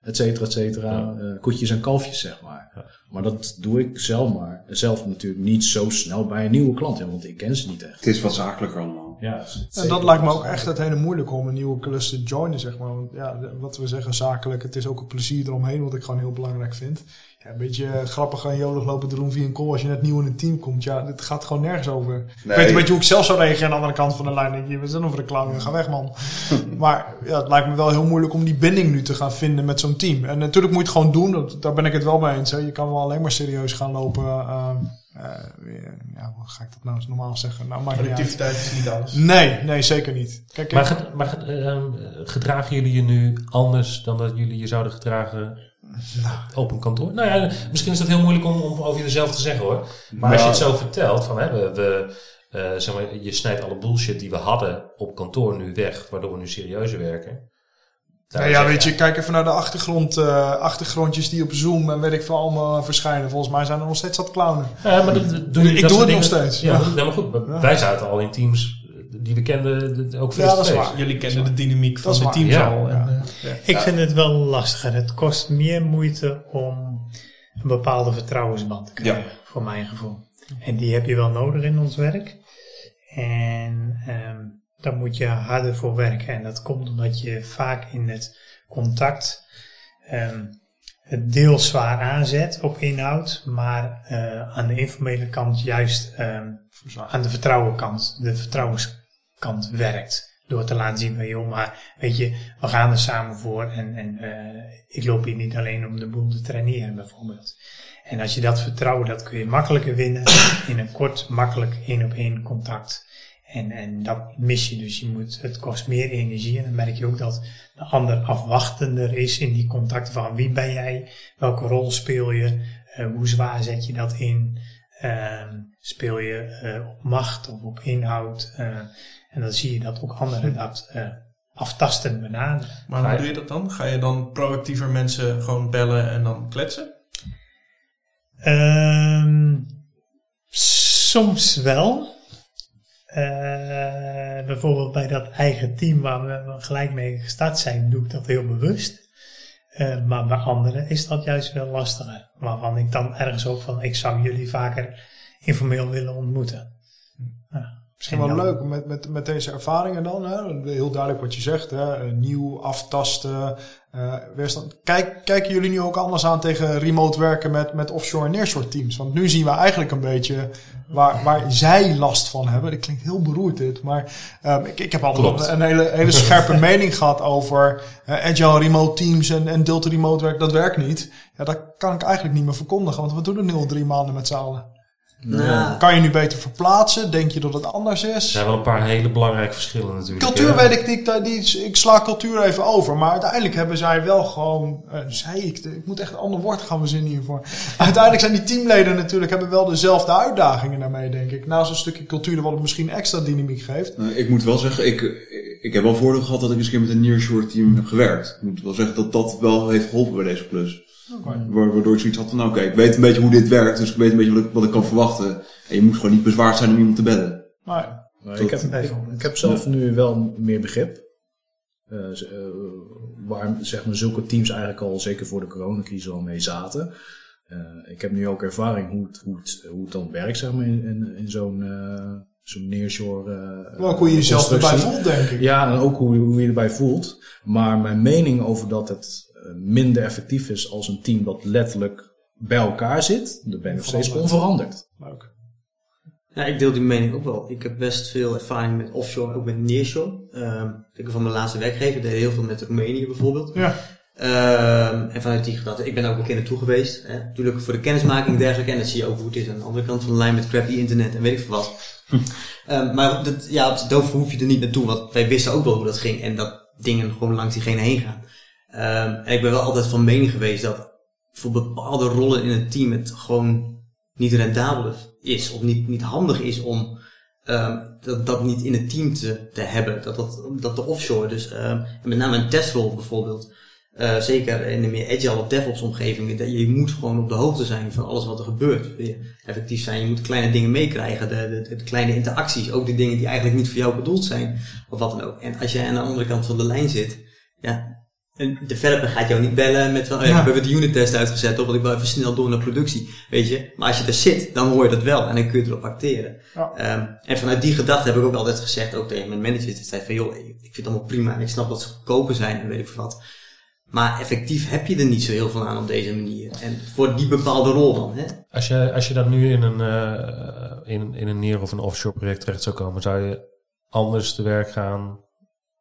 Et cetera, et cetera. Ja. Eh, koetjes en kalfjes, zeg maar. Maar dat doe ik zelf maar. Zelf natuurlijk niet zo snel bij een nieuwe klant, hè, want ik ken ze niet echt. Het is wat zakelijker allemaal. Ja, En dat lijkt me ook echt het hele moeilijke om een nieuwe klus te joinen, zeg maar. Want ja, wat we zeggen zakelijk, het is ook een plezier eromheen, wat ik gewoon heel belangrijk vind. Ja, een beetje eh, grappig en jolig lopen te doen via een call als je net nieuw in een team komt. Ja, dit gaat gewoon nergens over. Ik weet een beetje hoe ik zelf zou reageren aan de andere kant van de lijn. Denk je, we zijn over de clown, ga weg man. maar ja, het lijkt me wel heel moeilijk om die binding nu te gaan vinden met zo'n team. En natuurlijk moet je het gewoon doen, dat, daar ben ik het wel mee eens. Hè. Je kan wel alleen maar serieus gaan lopen. eh, eh, ja, hoe ga ik dat nou eens normaal zeggen? Nou. Productiviteit is niet alles. Nee, nee, zeker niet. Kijk, Maar, maar ehm, gedragen jullie je nu anders dan dat jullie je zouden gedragen op een kantoor? Nou ja, misschien is dat heel moeilijk om, om over jezelf te zeggen hoor. Maar als je het zo vertelt, van, hè, we, we, eh, zeg maar, je snijdt alle bullshit die we hadden op kantoor nu weg, waardoor we nu serieuzer werken. Nou ja, weet je, kijk even naar de achtergrond, eh, achtergrondjes die op Zoom en weet ik veel allemaal verschijnen. Volgens mij zijn er nog steeds wat clownen. Ja, maar dat, dat- doe je Ik dat doe het nog steeds, Ja, maar goed, maar Ja. wij zaten al in teams die we kenden de- ook Ja, dat is face-to-face. waar. Jullie kennen de dynamiek van de teams Ja. al. En, Ja. eh, ja. Ik vind het wel lastiger. Het kost meer moeite om een bepaalde vertrouwensband te krijgen, voor mijn gevoel. En die heb je wel nodig in ons werk. En ehm, daar moet je harder voor werken. En dat komt omdat je vaak in het contact ehm, het deels zwaar aanzet op inhoud, maar eh, aan de informele kant juist ehm, aan de vertrouwenkant, de vertrouwenskant werkt. Door te laten zien van joh, maar weet je, we gaan er samen voor en, en eh, ik loop hier niet alleen om de boel te traineren bijvoorbeeld. En als je dat vertrouwen, dat kun je makkelijker winnen in een kort, makkelijk één op één contact. En, en dat mis je dus. Je moet, het kost meer energie. En dan merk je ook dat de ander afwachtender is in die contacten van wie ben jij, welke rol speel je, eh, hoe zwaar zet je dat in, Ehm, speel je eh, op macht of op inhoud. eh, en dan zie je dat ook anderen dat eh, aftastend benaderen. Maar hoe doe je dat dan? Ga je dan proactiever mensen gewoon bellen en dan kletsen? Ehm, soms wel. Eh, bijvoorbeeld bij dat eigen team waar we gelijk mee gestart zijn, doe ik dat heel bewust. Eh, maar bij anderen is dat juist wel lastiger. Waarvan ik dan ergens ook van, ik zou jullie vaker informeel willen ontmoeten. Misschien En wel leuk met, met, met deze ervaringen dan. Hè? Heel duidelijk wat je zegt. Hè? Eh, Nieuw, aftasten, weerstand. Kijk, kijken jullie nu ook anders aan tegen remote werken met, met offshore en nearshore teams? Want nu zien we eigenlijk een beetje waar, waar zij last van hebben. Dat klinkt heel beroerd dit. Maar ehm, ik, ik heb altijd een hele, hele scherpe mening gehad over eh, agile remote teams en, en Delta remote werk. Dat werkt niet. Ja, dat kan ik eigenlijk niet meer verkondigen. Want we doen het nu al drie maanden met z'n allen. Nou, Kan je nu beter verplaatsen? Denk je dat het anders is? Er zijn wel een paar hele belangrijke verschillen natuurlijk. Cultuur weet ik niet, die, die, ik sla cultuur even over. Maar uiteindelijk hebben zij wel gewoon, eh, zei ik, ik moet echt een ander woord gaan verzinnen hiervoor. Uiteindelijk zijn die teamleden natuurlijk, hebben wel dezelfde uitdagingen daarmee, denk ik. Naast een stukje cultuur wat het misschien extra dynamiek geeft. Nou, ik moet wel zeggen, ik, ik heb wel voordeel gehad dat ik eens een keer met een nearshore team heb gewerkt. Ik moet wel zeggen dat dat wel heeft geholpen bij deze klus. Wa- Waardoor ik zoiets had van, nou, oké, ik weet een beetje hoe dit werkt, dus ik weet een beetje wat ik, wat ik kan verwachten. En je moet gewoon niet bezwaard zijn om iemand te bellen. Maar ik, heb, ik, ik heb zelf nu wel meer begrip. Eh, eh, waar zeg maar, zulke teams eigenlijk al, zeker voor de coronacrisis, al mee zaten. Eh, ik heb nu ook ervaring hoe het, hoe het, hoe het dan werkt zeg maar, in, in, in zo'n zo'n nearshore wel ook hoe je jezelf erbij voelt, denk ik. Ja, en ook hoe, hoe je erbij voelt. Maar mijn mening over dat het minder effectief is als een team dat letterlijk bij elkaar zit, dat ben ik nog steeds Veranderd. onveranderd. Leuk. Ja, ik deel die mening ook wel. Ik heb best veel ervaring met offshore, ook met nearshore. Ehm ik van mijn laatste werkgever deed heel veel met Roemenië bijvoorbeeld. Ja. Ehm, en vanuit die gedachte, ik ben ook een keer naartoe geweest. Hè. Natuurlijk voor de kennismaking en dergelijke. En dan zie je ook hoe het is aan de andere kant van de lijn met crappy internet en weet ik veel wat. Ehm, maar dat, ja, op hoef je er niet naartoe, want wij wisten ook wel hoe dat ging. En dat dingen gewoon langs diegene heen gaan. Ehm, en ik ben wel altijd van mening geweest dat voor bepaalde rollen in een team het gewoon niet rendabel is. Of niet, niet handig is om ehm, dat, dat niet in het team te, te hebben. Dat, dat, dat de offshore, dus ehm, met name een testrol bijvoorbeeld. eh, zeker in de meer agile of DevOps omgevingen. Dat je moet gewoon op de hoogte zijn van alles wat er gebeurt. Effectief zijn. Je moet kleine dingen meekrijgen. De, de, de kleine interacties. Ook de dingen die eigenlijk niet voor jou bedoeld zijn. Of wat dan ook. En als jij aan de andere kant van de lijn zit. Ja, en de developer gaat jou niet bellen met van, oh ja, Ja. we hebben de unit test uitgezet, of want ik wil even snel door naar productie, weet je. Maar als je er zit, dan hoor je dat wel en dan kun je erop acteren. Ja. Ehm, en vanuit die gedachte heb ik ook altijd gezegd, ook tegen mijn managers, dat zei van, joh, ik vind het allemaal prima en ik snap dat ze goedkoper zijn en weet ik wat. Maar effectief heb je er niet zo heel veel aan op deze manier. En voor die bepaalde rol dan, hè. Als je, als je dan nu in een, eh, in, in een neer- of een offshore project terecht zou komen, zou je anders te werk gaan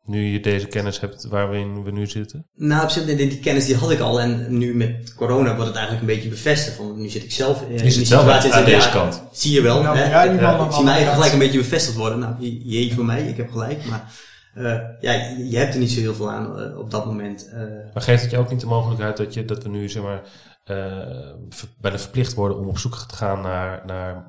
nu je deze kennis hebt waarin we nu zitten? Nou, op zich, die, die kennis die had ik al en nu met corona wordt het eigenlijk een beetje bevestigd. Want nu zit ik zelf in Je die zit zelf aan, situatie. aan Ja, deze kant. Zie je wel. Nou, hè? Ja, aan ik zie mij gelijk een beetje bevestigd worden. Nou, je- jee voor mij, ik heb gelijk. Maar eh, ja, je, hebt er niet zo heel veel aan eh, op dat moment. eh. Maar geeft het je ook niet de mogelijkheid dat, je, dat we nu zeg maar, eh, bijna verplicht worden om op zoek te gaan naar, naar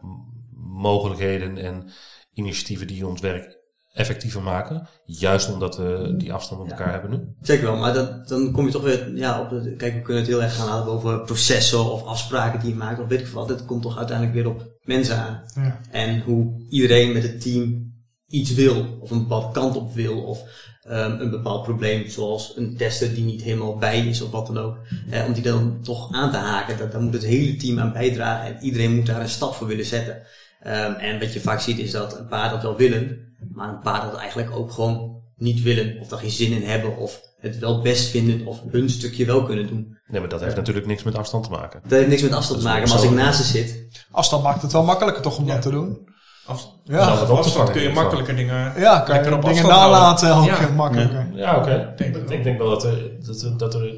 mogelijkheden en initiatieven die ons werk effectiever maken? Juist omdat we die afstand met elkaar hebben nu? Zeker wel, maar dat, dan kom je toch weer, ja, op de, kijk, we kunnen het heel erg gaan hebben over processen of afspraken die je maakt, of weet ik veel wat. Het komt toch uiteindelijk weer op mensen aan. Ja. En hoe iedereen met het team iets wil, of een bepaalde kant op wil, of ehm, een bepaald probleem, zoals een tester die niet helemaal bij is of wat dan ook, eh, om die dan toch aan te haken. Dat, daar moet het hele team aan bijdragen en iedereen moet daar een stap voor willen zetten. Ehm, en wat je vaak ziet is dat een paar dat wel willen, maar een paar dat eigenlijk ook gewoon niet willen, of daar geen zin in hebben, of het wel best vinden, of hun stukje wel kunnen doen. Nee, maar dat heeft natuurlijk niks met afstand te maken. Dat heeft niks met afstand te Dat maken, maar als ik naast ze zit, Afstand maakt het wel makkelijker toch om dat te doen. Af, Ja, Nou, op te afstand vangen kun je makkelijker dingen... ja kan je op dingen nalaten ook eh, makkelijker. Ja, oké. denk het wel. Ik denk wel dat er, dat, er, dat er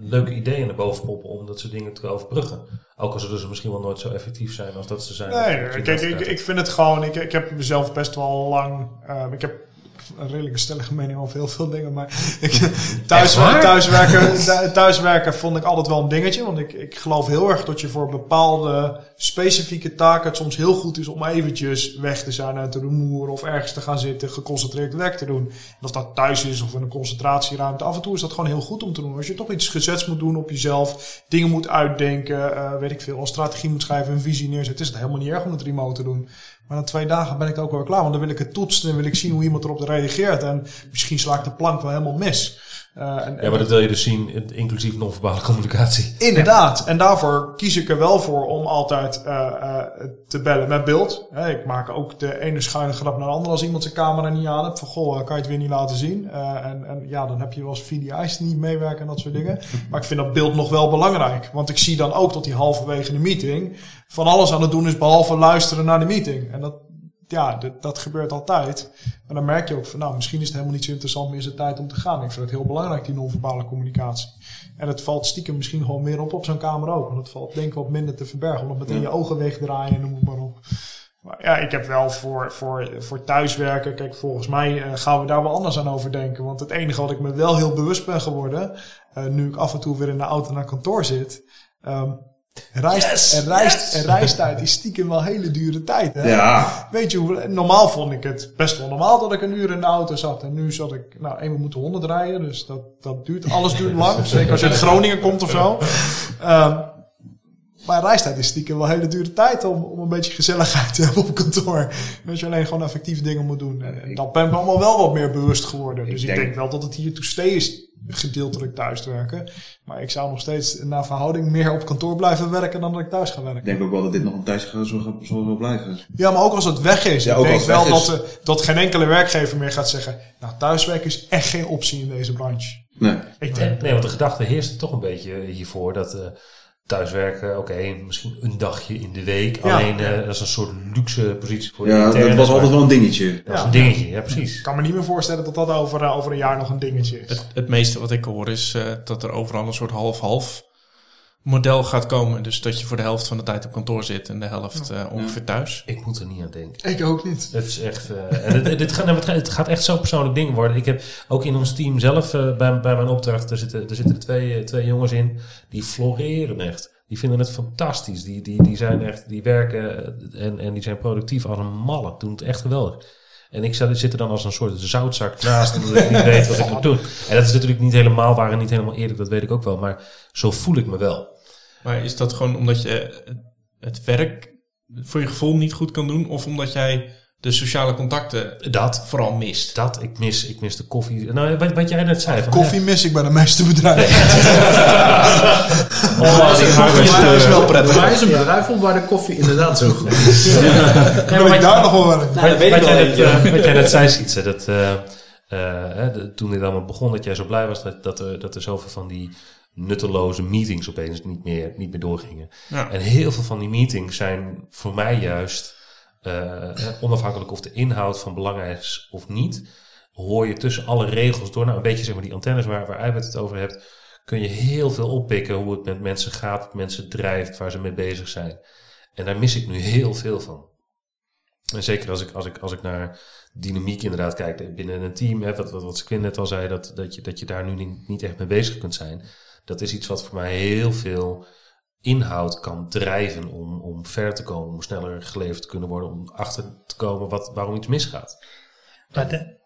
leuke ideeën naar boven poppen om dat soort dingen te overbruggen. Ook al zullen ze misschien wel nooit zo effectief zijn als dat ze zijn. Nee, Als kijk, ik, ik vind het gewoon, ik, ik heb mezelf best wel lang, ehm, ik heb een redelijke stellige mening over heel veel dingen, maar ik, thuiswer- thuiswerken, thu- thuiswerken vond ik altijd wel een dingetje, want ik, ik geloof heel erg dat je voor bepaalde specifieke taken het soms heel goed is om eventjes weg te zijn uit de rumoer of ergens te gaan zitten, geconcentreerd werk te doen. En of dat thuis is of in een concentratieruimte, af en toe is dat gewoon heel goed om te doen. Als je toch iets gezets moet doen op jezelf, dingen moet uitdenken, eh, weet ik veel, een strategie moet schrijven, een visie neerzetten, is het helemaal niet erg om het remote te doen. Maar na twee dagen ben ik er ook wel klaar, want dan wil ik het toetsen en wil ik zien hoe iemand erop reageert. En misschien sla ik de plank wel helemaal mis. Eh, en, Ja, maar dat wil je dus zien, inclusief non-verbale communicatie. Inderdaad. En daarvoor kies ik er wel voor om altijd eh, eh, te bellen met beeld. Ik maak ook de ene schuine grap naar de andere als iemand zijn camera niet aan heeft. Van goh, kan je het weer niet laten zien? En, en ja, dan heb je wel eens VDI's die niet meewerken en dat soort dingen. Maar ik vind dat beeld nog wel belangrijk. Want ik zie dan ook dat die halverwege de meeting van alles aan het doen is behalve luisteren naar de meeting. En dat, ja, dat, dat gebeurt altijd. Maar dan merk je ook van, nou, misschien is het helemaal niet zo interessant meer, is het tijd om te gaan. Ik vind het heel belangrijk, die non-verbale communicatie. En het valt stiekem misschien gewoon meer op op zo'n kamer ook. Want het valt denk ik wat minder te verbergen. Omdat meteen je ogen wegdraaien en noem het maar op. Maar ja, ik heb wel voor, voor, voor thuiswerken, kijk, volgens mij eh, gaan we daar wel anders aan overdenken. Want het enige wat ik me wel heel bewust ben geworden, eh, nu ik af en toe weer in de auto naar kantoor zit, ehm reis, en, reis, en reistijd is stiekem wel hele dure tijd. Hè? Ja. Weet je, hoe- normaal vond ik het best wel normaal dat ik een uur in de auto zat. En nu zat ik, nou, eenmaal moeten 100 rijden, dus dat, dat duurt, alles duurt lang. Zeker als je uit Groningen komt of zo. Ehm, maar reistijd is stiekem wel hele dure tijd om, om een beetje gezelligheid te hebben op kantoor. Dat je alleen gewoon effectieve dingen moet doen. En, en dat ben ik allemaal wel wat meer bewust geworden. Dus ik denk- denk wel dat het hier to stay is, gedeeltelijk thuis te werken. Maar ik zou nog steeds naar verhouding meer op kantoor blijven werken dan dat ik thuis ga werken. Ik denk ook wel dat dit nog een tijdje zo, zo, zo zal blijven. Ja, maar ook als het weg is. Ja, ik ook denk wel dat, eh, dat geen enkele werkgever meer gaat zeggen... Nou, thuiswerken is echt geen optie in deze branche. Nee. Ik Nee, denk, nee, want de gedachte heerst toch een beetje hiervoor dat eh, thuiswerken, oké, misschien een dagje in de week. Ja. Alleen eh, dat is een soort luxe positie voor de Ja, interne, dat was altijd wel een dingetje. Dat is Ja. een dingetje, ja precies. ik kan me niet meer voorstellen dat dat over, eh, over een jaar nog een dingetje is. Het, het meeste wat ik hoor is eh, dat er overal een soort half-half model gaat komen. Dus dat je voor de helft van de tijd op kantoor zit en de helft eh, ongeveer thuis. Ik moet er niet aan denken. Ik ook niet. Het is echt, eh, en dit gaat, nou, het gaat- het gaat echt zo'n persoonlijk ding worden. Ik heb ook in ons team zelf, eh, bij, bij mijn opdracht, er zitten, er zitten twee, eh, twee jongens in, die floreren echt. Die vinden het fantastisch. Die, die, die zijn echt, die werken eh, en, en die zijn productief als een malle. Doen het echt geweldig. En ik zit er dan als een soort zoutzak naast, omdat ik niet weet wat ik moet doen. En dat is natuurlijk niet helemaal waar en niet helemaal eerlijk, dat weet ik ook wel. Maar zo voel ik me wel. Maar is dat gewoon omdat je het werk voor je gevoel niet goed kan doen? Of omdat jij de sociale contacten Dat, vooral mist? dat, ik mis, ik mis de koffie. Nou, wat, wat jij net zei. van, Koffie mis ik bij de meeste bedrijven. Oh, Koffie is, is eh, wel prettig. Wij is een bedrijf om waar de koffie inderdaad zo goed is. Wil ik daar nog wel wat, jij net, eh, wat jij net zei, Sietse, dat eh, eh, hè, de- toen dit allemaal begon, dat jij zo blij was dat, dat, er, dat er zoveel van die nutteloze meetings opeens niet meer, niet meer doorgingen. Ja. En heel veel van die meetings zijn voor mij juist, eh, hè, onafhankelijk of de inhoud van belang is of niet, hoor je tussen alle regels door, nou een beetje zeg maar die antennes waar, waar het over hebt, kun je heel veel oppikken hoe het met mensen gaat, wat mensen drijft, waar ze mee bezig zijn. En daar mis ik nu heel veel van. En zeker als ik, als ik, als ik naar dynamiek inderdaad kijk binnen een team, hè, wat, wat, wat net al zei, dat, dat, je, dat je daar nu niet, niet echt mee bezig kunt zijn. Dat is iets wat voor mij heel veel inhoud kan drijven om, om ver te komen, om sneller geleverd te kunnen worden, om achter te komen wat, waarom iets misgaat. Maar, de-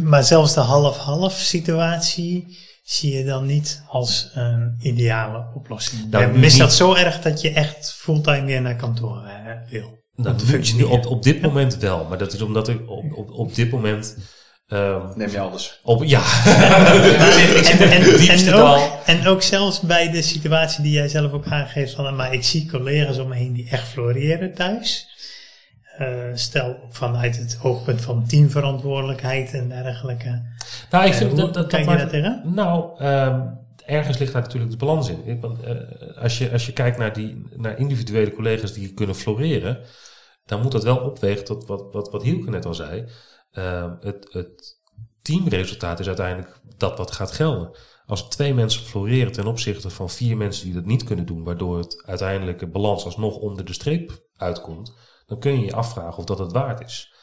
maar zelfs de half-half situatie zie je dan niet als een ideale oplossing. Nou, mis dat zo erg dat je echt fulltime weer naar kantoor eh, wil. Nou, nu- op, op dit moment wel, maar dat is omdat ik op, op, op dit moment. Ehm, Neem je alles. op, ja, en, ook, en ook zelfs bij de situatie die jij zelf ook aangeeft van, maar ik zie collega's om me heen die echt floreren thuis. Eh, stel vanuit het oogpunt van teamverantwoordelijkheid en dergelijke. Nou, ik Eh, vind dat, dat, kijk dat je maakt- daar tegen? Nou, ehm, ergens ligt daar natuurlijk de balans in. Ik, want, eh, als, je, als je kijkt naar, die, naar individuele collega's die kunnen floreren, dan moet dat wel opwegen tot wat, wat, wat Hielke net al zei. Ehm, het, het teamresultaat is uiteindelijk dat wat gaat gelden. Als twee mensen floreren ten opzichte van vier mensen die dat niet kunnen doen, waardoor het uiteindelijke balans alsnog onder de streep uitkomt, dan kun je je afvragen of dat het waard is.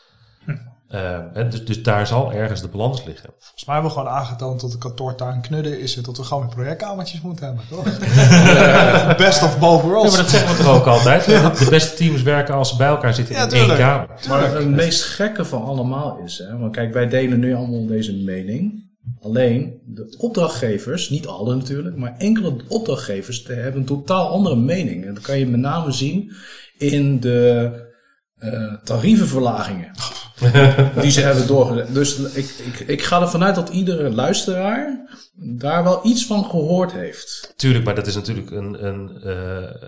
Ehm, hè, dus, dus daar zal ergens de balans liggen. Volgens mij hebben we gewoon aangetoond dat de kantoortuin knudden is. en Dat we gewoon weer projectkamertjes moeten hebben, toch? Best of both Ja, worlds. maar dat zeggen we toch ook altijd? De, de beste teams werken als ze bij elkaar zitten Ja, in één kamer. Maar het meest gekke van allemaal is, hè, want kijk, wij delen nu allemaal deze mening. Alleen, de opdrachtgevers, niet alle natuurlijk, maar enkele opdrachtgevers eh, hebben een totaal andere mening. En dat kan je met name zien in de eh, tarievenverlagingen die ze hebben doorgezet. Dus ik, ik, ik ga ervan uit dat iedere luisteraar daar wel iets van gehoord heeft. Tuurlijk, maar dat is natuurlijk een, een, eh,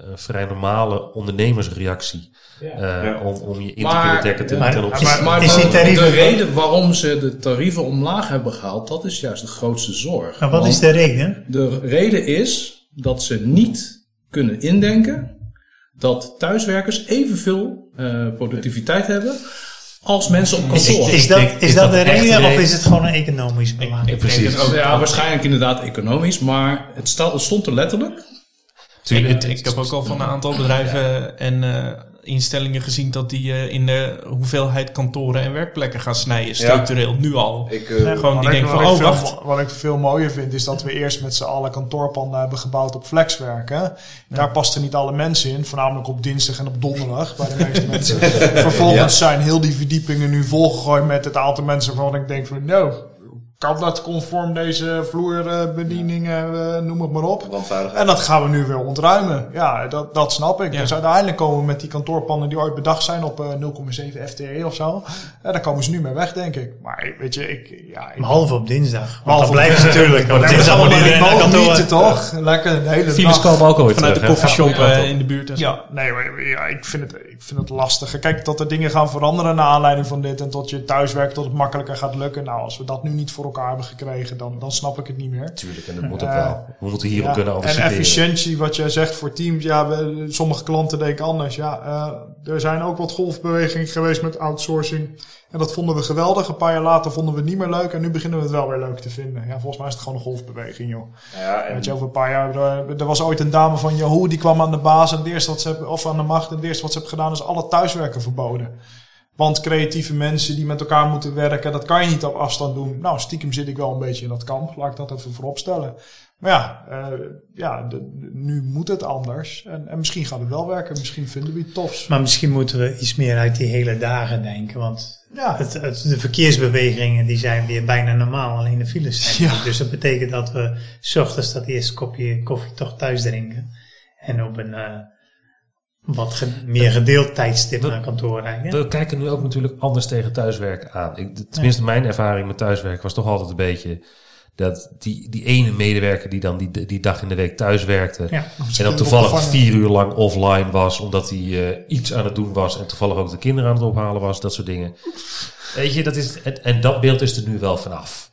een vrij normale ondernemersreactie. eh, Om, om je in te Maar- kunnen dekken ten, Maar- ten maar- opzichte. Maar, maar Is die de- tarieven- de reden waarom ze de tarieven omlaag hebben gehaald, dat is juist de grootste zorg. Maar wat Want is de reden? de reden is dat ze niet kunnen indenken dat thuiswerkers evenveel eh, productiviteit hebben als mensen op Is, kantoor. is dat, denk- is is dat dat de reden of is het gewoon een economisch belang? Ik- precies. ja, waarschijnlijk inderdaad economisch, maar het, het stond er letterlijk. Tuurlijk, Ik, ik heb ook al van een aantal bedrijven en eh, instellingen gezien dat die eh, in de hoeveelheid kantoren en werkplekken gaan snijden, structureel, nu al. Ik, eh, Gewoon Wat die denken van, oh veel wacht. Wat ik veel mooier vind, is dat we eerst met z'n allen kantoorpanden hebben gebouwd op flexwerken. Daar pasten niet alle mensen in, voornamelijk op dinsdag en op donderdag bij de meeste mensen. Vervolgens zijn heel die verdiepingen nu volgegooid met het aantal mensen waarvan ik denk van, nou, kan dat conform deze vloerbedieningen, eh, noem het maar op. En dat gaan we nu weer ontruimen. Ja, dat, dat snap ik. Ja. Dus uiteindelijk komen we met die kantoorpannen die ooit bedacht zijn op eh, 0,7 FTE of zo. Ja, daar komen ze nu mee weg, denk ik. Maar weet je, ik... Ja, ik Behalve op dinsdag. Want Behalve dan blijven ze natuurlijk. Want het is allemaal kantoor. niet, toch? Lekker de hele dag. komen ook ooit Vanuit de koffieshop Ja, eh, in de buurt. En zo. Ja, nee, maar ja, ik, vind het, ik vind het lastig. Kijk, dat er dingen gaan veranderen naar aanleiding van dit... en tot je thuiswerk tot het makkelijker gaat lukken. Nou, als we dat nu niet voor elkaar hebben gekregen... dan, dan snap ik het niet meer. Tuurlijk, en dat moet ook Eh, wel. We moeten hierop Ja, kunnen en anticiperen. efficiëntie, wat jij zegt voor teams. Ja, we, sommige klanten denken anders. Ja, eh, er zijn ook wat golfbewegingen geweest met outsourcing. En dat vonden we geweldig. Een paar jaar later vonden we het niet meer leuk. En nu beginnen we het wel weer leuk te vinden. Ja, volgens mij is het gewoon een golfbeweging, joh. Ja, en Weet je, over een paar jaar. eh, Er was ooit een dame van Yahoo, die kwam aan de baas. En het eerste wat ze hebben, of aan de macht. En het eerste wat ze heeft gedaan is alle thuiswerken verboden. Want creatieve mensen die met elkaar moeten werken, dat kan je niet op afstand doen. Nou, stiekem zit ik wel een beetje in dat kamp. Laat ik dat even voorop stellen. Maar ja, eh, ja de- nu moet het anders. En, en misschien gaat het wel werken. Misschien vinden we het tops. Maar misschien moeten we iets meer uit die hele dagen denken. Want Ja, het, het- de verkeersbewegingen die zijn weer bijna normaal. Alleen de files zijn Ja. Dus dat betekent dat we 's ochtends dat eerste kopje koffie toch thuis drinken. En op een eh, wat ge- meer gedeeld tijdstip We- naar kantoor rijden. We kijken nu ook natuurlijk anders tegen thuiswerken aan. Ik, tenminste, mijn ervaring met thuiswerken was toch altijd een beetje dat die, die ene medewerker die dan die, die dag in de week thuis werkte. Ja. En dan toevallig vier uur lang offline was, omdat hij eh, iets aan het doen was. En toevallig ook de kinderen aan het ophalen was, dat soort dingen. Weet je, dat is, en, en dat beeld is er nu wel vanaf.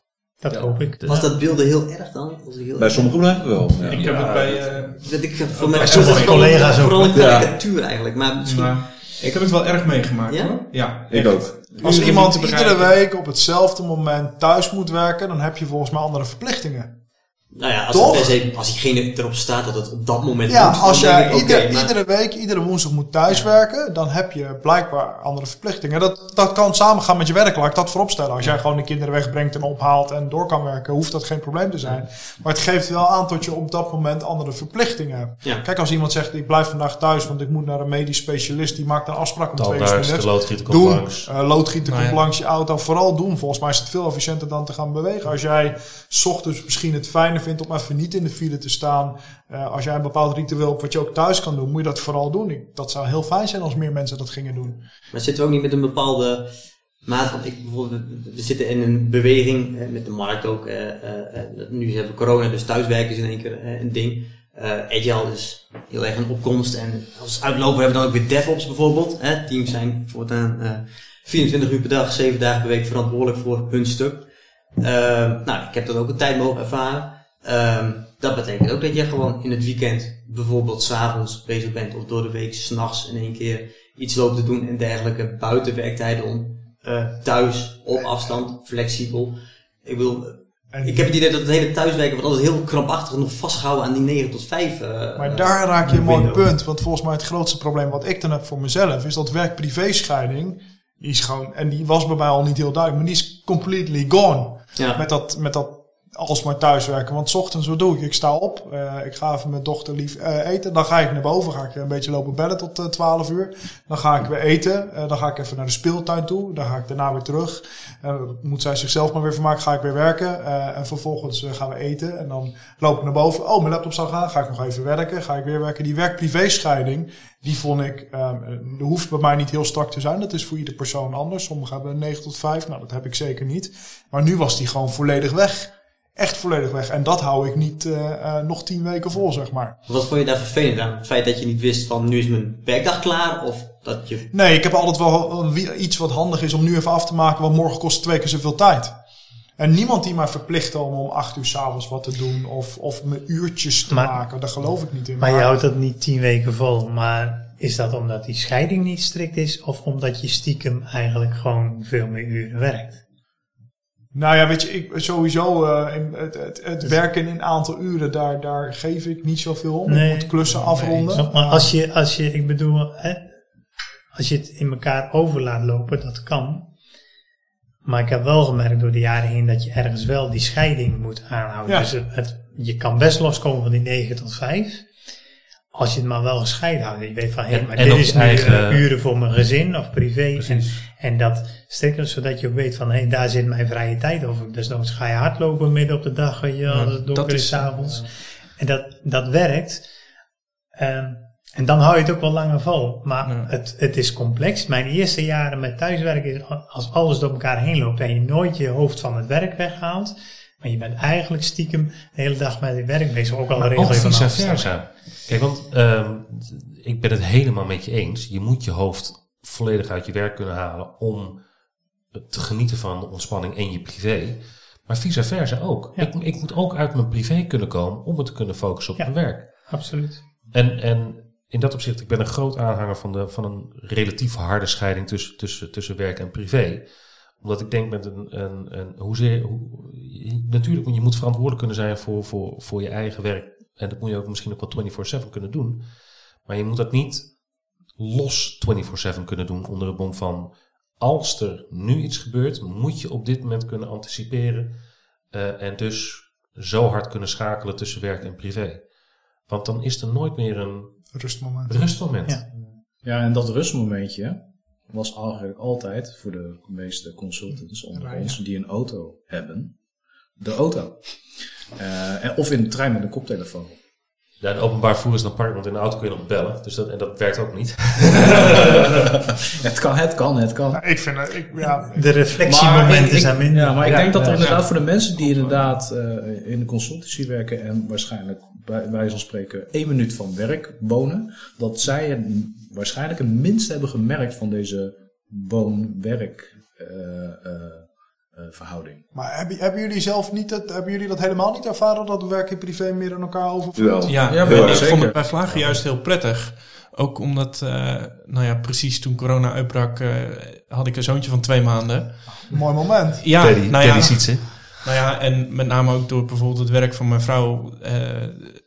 Dat hoop ik. Was dat beelden heel erg dan? Heel bij sommige bedrijven wel. Ja. Ik heb het bij... eh, Dat ik, voor mij sommige collega's ook, Vooral een karikatuur eigenlijk. Maar misschien... ik heb het wel erg meegemaakt Ja? hoor. Ja, Ik echt. ook. Als iemand iedere week op hetzelfde moment thuis moet werken, dan heb je volgens mij andere verplichtingen. Nou ja, als, Toch? het als diegene erop staat dat het op dat moment Ja, moet, als ik, ieder- maar- iedere week, iedere woensdag moet thuiswerken, dan heb je blijkbaar andere verplichtingen. Dat, dat kan samengaan met je werk, laat ik dat vooropstellen. Als jij gewoon de kinderen wegbrengt en ophaalt en door kan werken, hoeft dat geen probleem te zijn. Maar het geeft wel aan dat je op dat moment andere verplichtingen hebt. Ja. Kijk, als iemand zegt, ik blijf vandaag thuis, want ik moet naar een medisch specialist, die maakt een afspraak om twee uur loodgieter komt Doen, langs. Eh, loodgieter Nou komt ja. langs je auto. Vooral doen. Volgens mij is het veel efficiënter dan te gaan bewegen. Als jij 's ochtends misschien het fijn fijner vindt om even niet in de file te staan. Eh, als jij een bepaald ritueel hebt wat je ook thuis kan doen, moet je dat vooral doen. Dat zou heel fijn zijn als meer mensen dat gingen doen. Maar zitten we ook niet met een bepaalde maat van, ik, bijvoorbeeld, we zitten in een beweging, eh, met de markt ook, eh, nu hebben we corona, dus thuiswerken is in één keer een ding. Agile is heel erg een opkomst en als uitloper hebben we dan ook weer DevOps bijvoorbeeld. Teams zijn voortaan eh 24 uur per dag, 7 dagen per week verantwoordelijk voor hun stuk. Nou, ik heb dat ook een tijd mogen ervaren. Ehm, dat betekent ook dat je gewoon in het weekend bijvoorbeeld s'avonds bezig bent of door de week s'nachts in één keer iets loopt te doen en dergelijke buiten werktijden om eh, thuis, op afstand, flexibel. Ik En- ik heb het idee dat het hele thuiswerken wordt altijd heel krampachtig nog vastgehouden aan die 9 tot 5. eh, Maar daar raak je een mooi punt. Want volgens mij het grootste probleem wat ik dan heb voor mezelf is dat werk-privé-scheiding. Die is gewoon, en die was bij mij al niet heel duidelijk, maar die is completely gone. Ja. Met dat, met dat alsmaar thuiswerken. Want 's ochtends, wat doe ik? Ik sta op, eh, ik ga even met dochter lief eh, eten. Dan ga ik naar boven, ga ik een beetje lopen bellen tot eh, 12 uur. Dan ga ik weer eten. Eh, dan ga ik even naar de speeltuin toe. Dan ga ik daarna weer terug. Eh, moet zij zichzelf maar weer vermaken, ga ik weer werken. Eh, en vervolgens eh, gaan we eten. En dan loop ik naar boven. Oh, mijn laptop zou gaan. Ga ik nog even werken. Ga ik weer werken. Die werk-privé-scheiding, die vond ik, er hoeft bij mij niet heel strak te zijn. Dat is voor ieder persoon anders. Sommigen hebben 9 tot 5. Nou, dat heb ik zeker niet. Maar nu was die gewoon volledig weg. Echt volledig weg. En dat hou ik niet eh, eh, nog 10 weken vol, zeg maar. Wat vond je daar vervelend aan? Het feit dat je niet wist van nu is mijn werkdag klaar of dat je... Nee, ik heb altijd wel iets wat handig is om nu even af te maken, want morgen kost het twee keer zoveel tijd. En niemand die mij verplicht om om acht uur s'avonds wat te doen of, of me uurtjes te Maar- maken. Daar geloof ik niet in. Maar je houdt dat niet tien weken vol. Maar is dat omdat die scheiding niet strikt is? Of omdat je stiekem eigenlijk gewoon veel meer uren werkt? Nou ja, weet je, ik, sowieso eh, het, het, het werken in een aantal uren, daar, daar geef ik niet zoveel om. Nee. ik moet klussen afronden. Maar als je, als je ik bedoel, hè, als je het in elkaar over laat lopen, dat kan. Maar ik heb wel gemerkt door de jaren heen dat je ergens wel die scheiding moet aanhouden. Ja. Dus het, het- je kan best loskomen van die 9 tot 5. Als je het maar wel gescheiden houdt. Je weet van, hé, maar en dit is nu eigen- eh, uren voor mijn gezin of privé. En, en dat strikt, zodat je ook weet van, hé, daar zit mijn vrije tijd over. Dus dan ga je hardlopen midden op de dag, weet je, als het donker is is, 's avonds. En dat, dat werkt. Ehm, en dan hou je het ook wel langer vol. Maar Ja. het, het is complex. Mijn eerste jaren met thuiswerken is als alles door elkaar heen loopt en je nooit je hoofd van het werk weghaalt. Maar je bent eigenlijk stiekem de hele dag met je werk bezig. Ook al Maar regel je van vice versa. Kijk, want ehm, ik ben het helemaal met je eens. Je moet je hoofd volledig uit je werk kunnen halen om te genieten van de ontspanning en je privé. Maar vice versa ook. Ja. Ik, ik moet ook uit mijn privé kunnen komen om me te kunnen focussen op Ja. mijn werk. Absoluut. En, en in dat opzicht, ik ben een groot aanhanger van, de, van een relatief harde scheiding tussen, tussen, tussen werk en privé. Omdat ik denk met een, een, een hoezeer, hoe, natuurlijk, moet je moet verantwoordelijk kunnen zijn voor, voor, voor je eigen werk. En dat moet je ook misschien ook wel 24-7 kunnen doen. Maar je moet dat niet los 24-7 kunnen doen onder het mom van als er nu iets gebeurt, moet je op dit moment kunnen anticiperen. eh, en dus zo hard kunnen schakelen tussen werk en privé. Want dan is er nooit meer een Rustmoment. rustmoment. Ja. Ja, en dat rustmomentje was eigenlijk altijd voor de meeste consultants onder Rijden. ons die een auto hebben, de auto. Eh, en, of in de trein met een koptelefoon. Ja, in openbaar voer is dan park, want in de auto kun je nog bellen. Dus dat, en dat werkt ook niet. Het kan, het kan, het kan. Nou, ik vind het, ik, ja, De reflectiemomenten zijn minder. Ja, maar ik Ja, denk dat er ja, inderdaad ja. voor de mensen die inderdaad eh, in de consultancy werken en waarschijnlijk bij wijze van spreken één minuut van werk wonen, dat zij het waarschijnlijk het minst hebben gemerkt van deze woon-werk eh, eh, eh, verhouding. maar hebben, hebben jullie zelf niet, het, hebben jullie dat helemaal niet ervaren dat werk en privé meer in elkaar overvloeit? Ja, Ja, ik zeker. vond het bij Vlagen juist heel prettig. Ook omdat, eh, nou ja, precies toen corona uitbrak, eh, had ik een zoontje van twee maanden. Mooi moment. Ja, Teddy, nou ja, Teddy ziet ze. nou ja, en met name ook door bijvoorbeeld het werk van mijn vrouw. eh,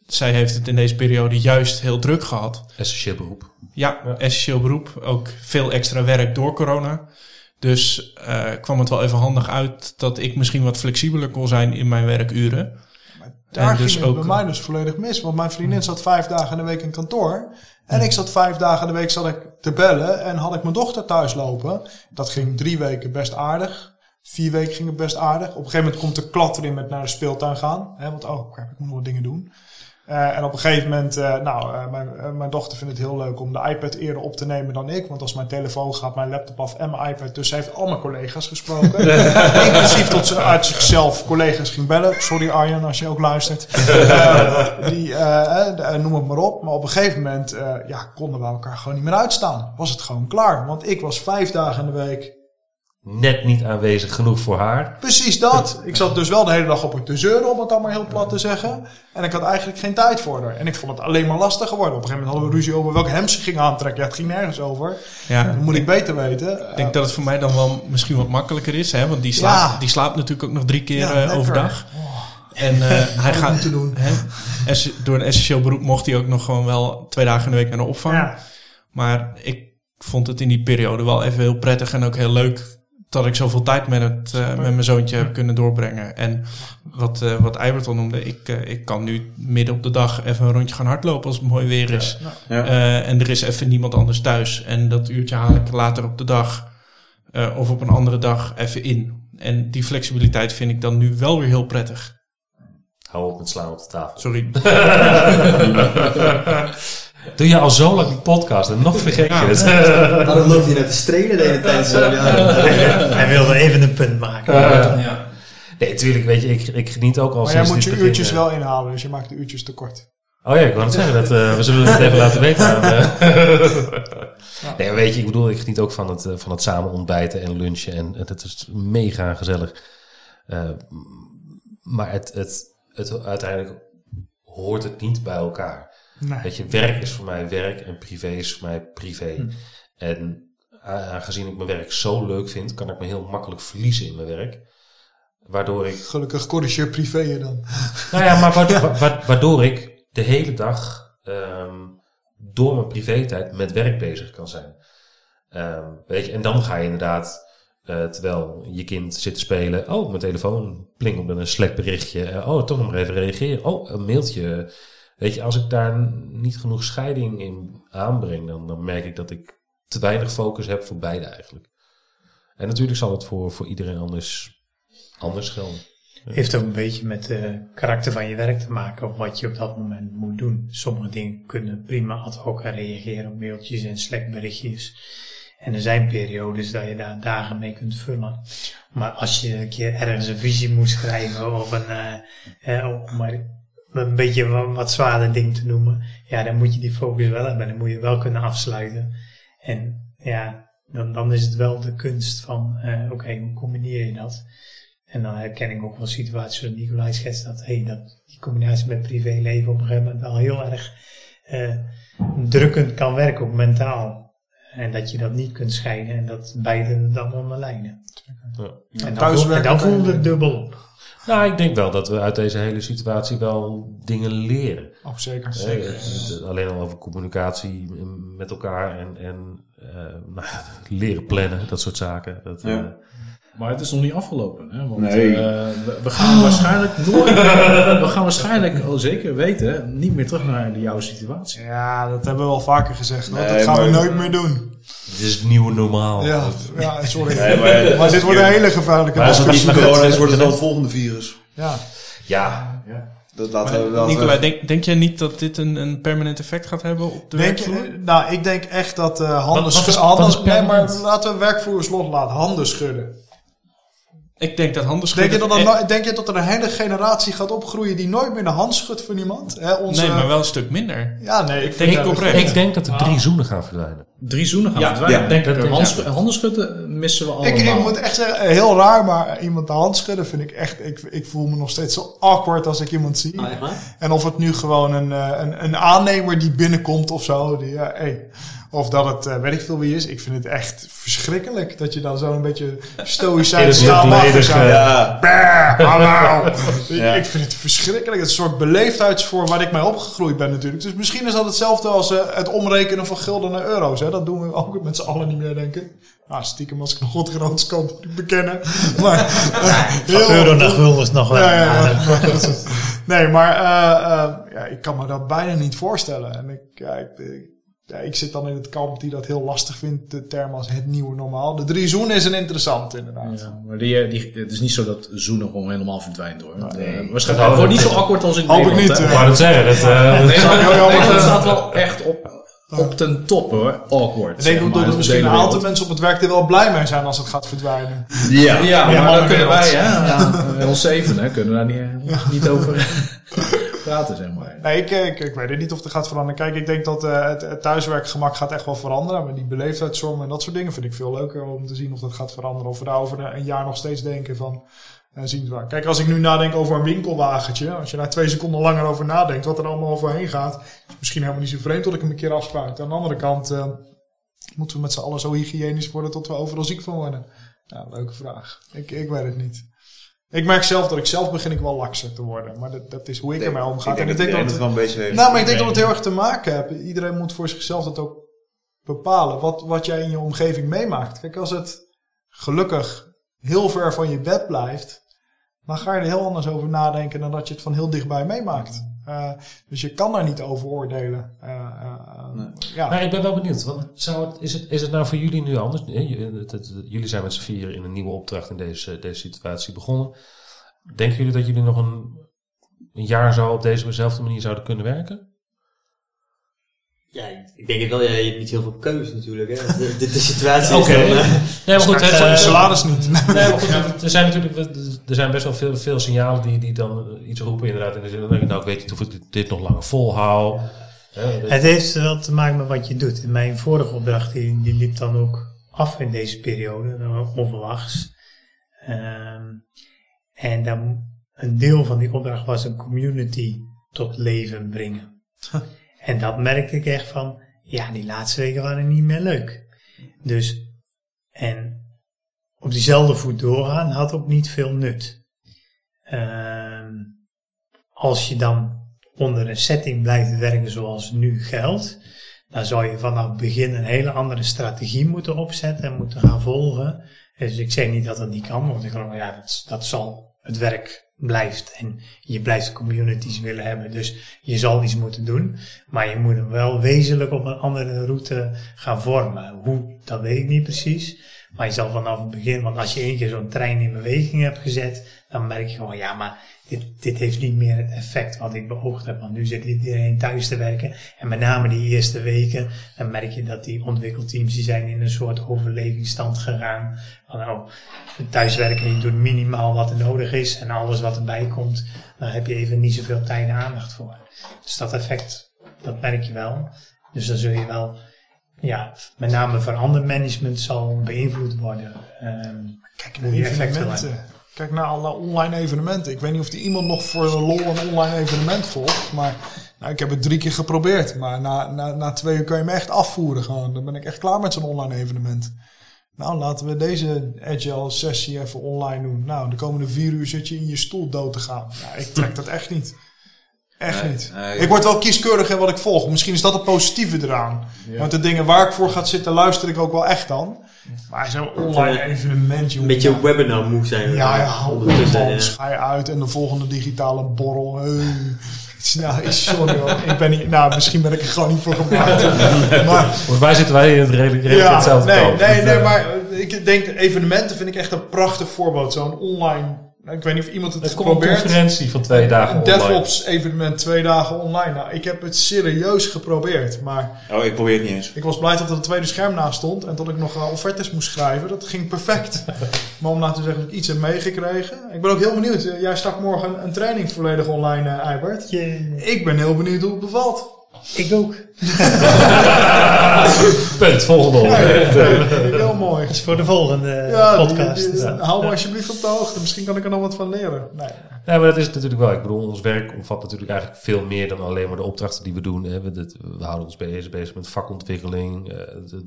zij heeft het in deze periode juist heel druk gehad. Essentieel beroep. Ja, essentieel beroep. Ook veel extra werk door corona. Dus eh, kwam het wel even handig uit dat ik misschien wat flexibeler kon zijn in mijn werkuren. Daar En ging dus het ook- bij mij dus volledig mis. Want mijn vriendin zat vijf dagen in de week in kantoor. En ik zat vijf dagen in de week zat ik te bellen. En had ik mijn dochter thuis lopen. Dat ging drie weken best aardig. Vier weken ging het best aardig. Op een gegeven moment komt de klat erin met naar de speeltuin gaan. Hè, want oh, ik moet nog wat dingen doen. Eh, en op een gegeven moment, eh, nou, eh, mijn, mijn dochter vindt het heel leuk om de iPad eerder op te nemen dan ik. Want als mijn telefoon gaat, mijn laptop af en mijn iPad. Dus ze heeft al mijn collega's gesproken. Inclusief tot ze uit zichzelf collega's ging bellen. Sorry Arjan, als je ook luistert. Die, noem het maar op. Maar op een gegeven moment, ja, konden we elkaar gewoon niet meer uitstaan. Was het gewoon klaar. Want ik was vijf dagen in de week Net niet aanwezig genoeg voor haar. Precies dat. Ik zat dus wel de hele dag op het te zeuren, om het maar heel plat te zeggen. En ik had eigenlijk geen tijd voor haar. En ik vond het alleen maar lastig geworden. Op een gegeven moment hadden we ruzie over welke hem ze ging aantrekken. Ja, het ging nergens over. Ja, Dat moet ik beter weten. Ik denk dat het voor mij dan wel misschien wat makkelijker is. Hè? Want die slaapt, Ja. die slaapt natuurlijk ook nog drie keer Ja, eh, overdag. En eh, hij gaat doen. Hè? Door een essentieel beroep mocht hij ook nog gewoon wel twee dagen in de week naar de opvang. Ja. Maar ik vond het in die periode wel even heel prettig en ook heel leuk dat ik zoveel tijd met, het, eh, met mijn zoontje heb kunnen doorbrengen. En wat, eh wat Eibert al noemde, ik, eh, ik kan nu midden op de dag even een rondje gaan hardlopen als het mooi weer is. Ja. Eh, en er is even niemand anders thuis. En dat uurtje haal ik later op de dag eh, of op een andere dag even in. En die flexibiliteit vind ik dan nu wel weer heel prettig. Hou op met slaan op de tafel. Sorry. Doe je al zo lang die podcast en nog vergeet je Ja. het. Waarom loopt hij naar te strelen de hele tijd zo? Ja. Hij wilde even een punt maken. Nee, tuurlijk, weet je, ik, ik geniet ook al Maar jij sinds moet je begin, uurtjes wel inhalen, dus je maakt de uurtjes tekort. Oh ja, ik wou net zeggen, dat, eh, we zullen het even laten weten. aan. Nee, weet je, ik bedoel, ik geniet ook van het, eh, van het samen ontbijten en lunchen. En het, het is mega gezellig. Eh, maar het, het, het, uiteindelijk hoort het niet bij elkaar. Nee. Weet je, werk is voor mij werk en privé is voor mij privé. Hm. En aangezien ik mijn werk zo leuk vind, kan ik me heel makkelijk verliezen in mijn werk. Waardoor ik Gelukkig corrigeer privé je dan. nou ja, maar wa- wa- wa- waardoor ik de hele dag ehm, door mijn privé-tijd met werk bezig kan zijn. Ehm, weet je, en dan ga je inderdaad, eh, terwijl je kind zit te spelen, oh, mijn telefoon plinkt op een Slack berichtje, Eh, oh, toch nog maar even reageren, oh, een mailtje. Weet je, als ik daar niet genoeg scheiding in aanbreng, dan, dan merk ik dat ik te weinig focus heb voor beide eigenlijk. En natuurlijk zal het voor, voor iedereen anders, anders gelden. Heeft ook een beetje met het karakter van je werk te maken, of wat je op dat moment moet doen. Sommige dingen kunnen prima ad hoc reageren op mailtjes en Slack-berichtjes. En er zijn periodes dat je daar dagen mee kunt vullen. Maar als je een keer ergens een visie moet schrijven, of een, eh, eh, maar een beetje wat, wat zwaarder ding te noemen, ja, dan moet je die focus wel hebben. Dan moet je wel kunnen afsluiten. En ja, dan, dan is het wel de kunst van, eh, oké, hoe combineer je dat? En dan herken ik ook wel situaties zoals Nicolai schetst dat, hey, dat die combinatie met privéleven op een gegeven moment wel heel erg eh, drukkend kan werken, ook mentaal. En dat je dat niet kunt scheiden en dat beide dan onderlijnen. Ja. En dan, en dan voelde het dubbel op. Nou, ik denk wel dat we uit deze hele situatie wel dingen leren. Oh, zeker. Het- het- alleen al over communicatie met elkaar en, en eh, nou, ja, leren plannen, dat soort zaken. Dat, Ja. eh, Maar het is nog niet afgelopen. Hè? Want Nee. eh, we, we gaan waarschijnlijk nooit, we gaan waarschijnlijk, al zeker weten, niet meer terug naar de jouw situatie. Ja, dat hebben we al vaker gezegd. Nee, dat gaan we nooit meer doen. dit is het nieuwe normaal. Ja, ja sorry. Nee, maar- maar dit wordt een hele gevaarlijke Maar als het discussie. niet Corona is, wordt het wel het volgende virus. Ja. Ja, Dat laten we, Nicolai, denk, denk jij niet dat dit een, een permanent effect gaat hebben op de Denk, werkvloer? je- nou, ik denk echt dat eh handen, schudden. nee, maar laten we werkvloers loslaten. Handen schudden. Ik denk dat handen Denk je, schudden... dat er, eh, denk je dat er een hele generatie gaat opgroeien die nooit meer de hand schudt voor niemand? Hè, onze, Nee, maar wel een stuk minder. Ja, nee, ik Ik denk dat- oprecht. ik denk dat er drie zoenen gaan verdwijnen. Drie zoenen gaan Ja, verdwijnen. ja, denk dat- De ja. hands- Handenschudden missen we allemaal. Ik, ik moet echt zeggen, heel raar, maar iemand de hand schudden vind ik echt... Ik, ik voel me nog steeds zo awkward als ik iemand zie. Ah? En of het nu gewoon een, eh, een, een aannemer die binnenkomt of zo. Die, ja, hey. Of dat het, eh, weet ik veel wie is. Ik vind het echt verschrikkelijk dat je dan zo'n beetje stoïcijns gaat. Ja, Brrr. Ja. Ik vind het verschrikkelijk. Het is een soort beleefdheidsvorm waar ik mee opgegroeid ben natuurlijk. Dus misschien is dat hetzelfde als eh, het omrekenen van gulden naar euro's. Hè? Dat doen we ook met z'n allen niet meer, denk ik. Nou, stiekem als ik nog wat groots kan bekennen. Maar, eh, heel- Euro naar gulden is nog wel. ja, ja, nee, maar ja, ik kan me dat bijna niet voorstellen. En ik, ja, ik, ik- ja, ik zit dan in het kamp die dat heel lastig vindt, de term als het nieuwe normaal. De drie zoenen is een interessant inderdaad. Ja, maar die, eh, die, het is niet zo dat zoenen gewoon helemaal verdwijnt hoor. Nee. Eh, waarschijnlijk wordt niet zo awkward als in Hoop ik Nederland, niet, eh. Ik wou het zeggen. Dat, eh, Nee, maar, maar het vinden. staat wel echt op, op ten top hoor. Awkward. Ik denk maar, dat er misschien een aantal mensen op het werk er wel blij mee zijn als het gaat verdwijnen. Ja, ja, maar maar dan kunnen wij, hè, ja, ons zeven, hè, kunnen we daar niet, niet over praten, zeg maar. Nee, ik, ik, weet het niet of het gaat veranderen. Kijk, ik denk dat eh, het, het thuiswerkgemak gaat echt wel veranderen. Maar die beleefdheidszorg en dat soort dingen vind ik veel leuker om te zien of dat gaat veranderen. Of we daar over een jaar nog steeds denken van... eh, zien waar. Kijk, als ik nu nadenk over een winkelwagentje. Als je daar twee seconden langer over nadenkt, wat er allemaal overheen gaat. Is misschien helemaal niet zo vreemd dat ik hem een keer afspuit. Aan de andere kant eh, moeten we met z'n allen zo hygiënisch worden tot we overal ziek van worden. Nou, leuke vraag. Ik, ik weet het niet. Ik merk zelf dat ik zelf begin ik wel lakser te worden. Maar dat, dat is hoe ik ermee omga. Ik denk En dat iedereen dat het wel een beetje heeft. nou, maar ik denk dat het heel erg te maken heeft. Iedereen moet voor zichzelf dat ook bepalen. Wat, wat jij in je omgeving meemaakt. Kijk, als het gelukkig heel ver van je bed blijft, dan ga je er heel anders over nadenken dan dat je het van heel dichtbij meemaakt. Eh, dus je kan daar niet over oordelen. Eh, eh, Nee. ja. Maar ik ben wel benieuwd. Want zou het, is, het, is het nou voor jullie nu anders? Jullie zijn met z'n vieren in een nieuwe opdracht in deze, deze situatie begonnen. Denken jullie dat jullie nog een, een jaar zo op dezezelfde manier zouden kunnen werken? Ja, ik denk het wel. Ja, je hebt niet heel veel keuze natuurlijk. Hè. De, de, de situatie is dan... eh, Nee, maar goed. Van je eh, salaris niet. Nee, maar goed, er zijn natuurlijk er zijn best wel veel, veel signalen die, die dan iets roepen inderdaad. In de zin van, nou, ik weet niet of ik dit nog langer volhoud. Hè, dat- Het heeft wel te maken met wat je doet. In mijn vorige opdracht, die, die liep dan ook af in deze periode, eh, onverwachts. Ehm, en dan, een deel van die opdracht was een community tot leven brengen. En dat merkte ik echt van, ja, die laatste weken waren niet meer leuk. Dus, en op diezelfde voet doorgaan had ook niet veel nut. Ehm, als je dan onder een setting blijft werken zoals nu geldt, dan zou je vanaf het begin een hele andere strategie moeten opzetten en moeten gaan volgen. Dus ik zeg niet dat dat niet kan, want ik geloof, ja, dat, dat zal het werk blijft en je blijft communities willen hebben. Dus je zal iets moeten doen, maar je moet hem wel wezenlijk op een andere route gaan vormen. Hoe, dat weet ik niet precies. Maar je zal vanaf het begin, want als je één keer zo'n trein in beweging hebt gezet, dan merk je gewoon, ja, maar dit, dit heeft niet meer het effect wat ik beoogd heb. Want nu zit iedereen thuis te werken. En met name die eerste weken, dan merk je dat die ontwikkelteams, die zijn in een soort overlevingsstand gegaan. Van, oh, thuiswerken, je doet minimaal wat er nodig is. En alles wat erbij komt, daar heb je even niet zoveel tijd en aandacht voor. Dus dat effect, dat merk je wel. Dus dan zul je wel, ja, met name verandermanagement zal beïnvloed worden. Ehm, Kijk naar evenementen. Kijk naar alle online evenementen. Ik weet niet of die iemand nog voor de lol een online evenement volgt. Maar nou, ik heb het drie keer geprobeerd. Maar na, na, na twee uur kan je me echt afvoeren. Gewoon. Dan ben ik echt klaar met zo'n online evenement. Nou, laten we deze agile sessie even online doen. Nou, de komende vier uur zit je in je stoel dood te gaan. Ja, ik trek dat echt niet. Echt Nee, niet. nee. ik word wel kieskeurig in wat ik volg. Misschien is dat het positieve eraan. Want de dingen waar ik voor ga zitten, luister ik ook wel echt dan. Maar zo'n online evenement, Een beetje webinar moe zijn. Ja, ja, ondertussen. dan ga je uit en de volgende digitale borrel. Hey. Nou, sorry hoor. Ik ben niet, nou, misschien ben ik er gewoon niet voor gemaakt. Maar Volgens mij zitten wij in het redelijk, redelijk ja, hetzelfde nee, kamp. nee, nee, maar ik denk evenementen vind ik echt een prachtig voorbeeld. Zo'n online, nou, ik weet niet of iemand het, Het komt een geprobeerd conferentie van twee dagen Een online. DevOps evenement twee dagen online. Nou, ik heb het serieus geprobeerd, maar Oh, ik probeer het niet eens. ik was blij dat er een tweede scherm naast stond en dat ik nog eh, offertes moest schrijven. Dat ging perfect. maar om nou te zeggen dat ik iets heb meegekregen. Ik ben ook heel benieuwd. Eh, Jij stak morgen een, training volledig online, eh Eibert. je, Ik ben heel benieuwd hoe het bevalt. ik ook. Punt, volgende heel mooi. Dat is voor de volgende Ja, die- podcast. die- Ja. hou me alsjeblieft op de hoogte. Misschien kan ik er nog wat van leren. Nee. Ja, maar dat is het natuurlijk wel. Ik bedoel, ons werk omvat natuurlijk eigenlijk veel meer dan alleen maar de opdrachten die we doen. hè. We, dit- we houden ons bezig, bezig met vakontwikkeling, eh,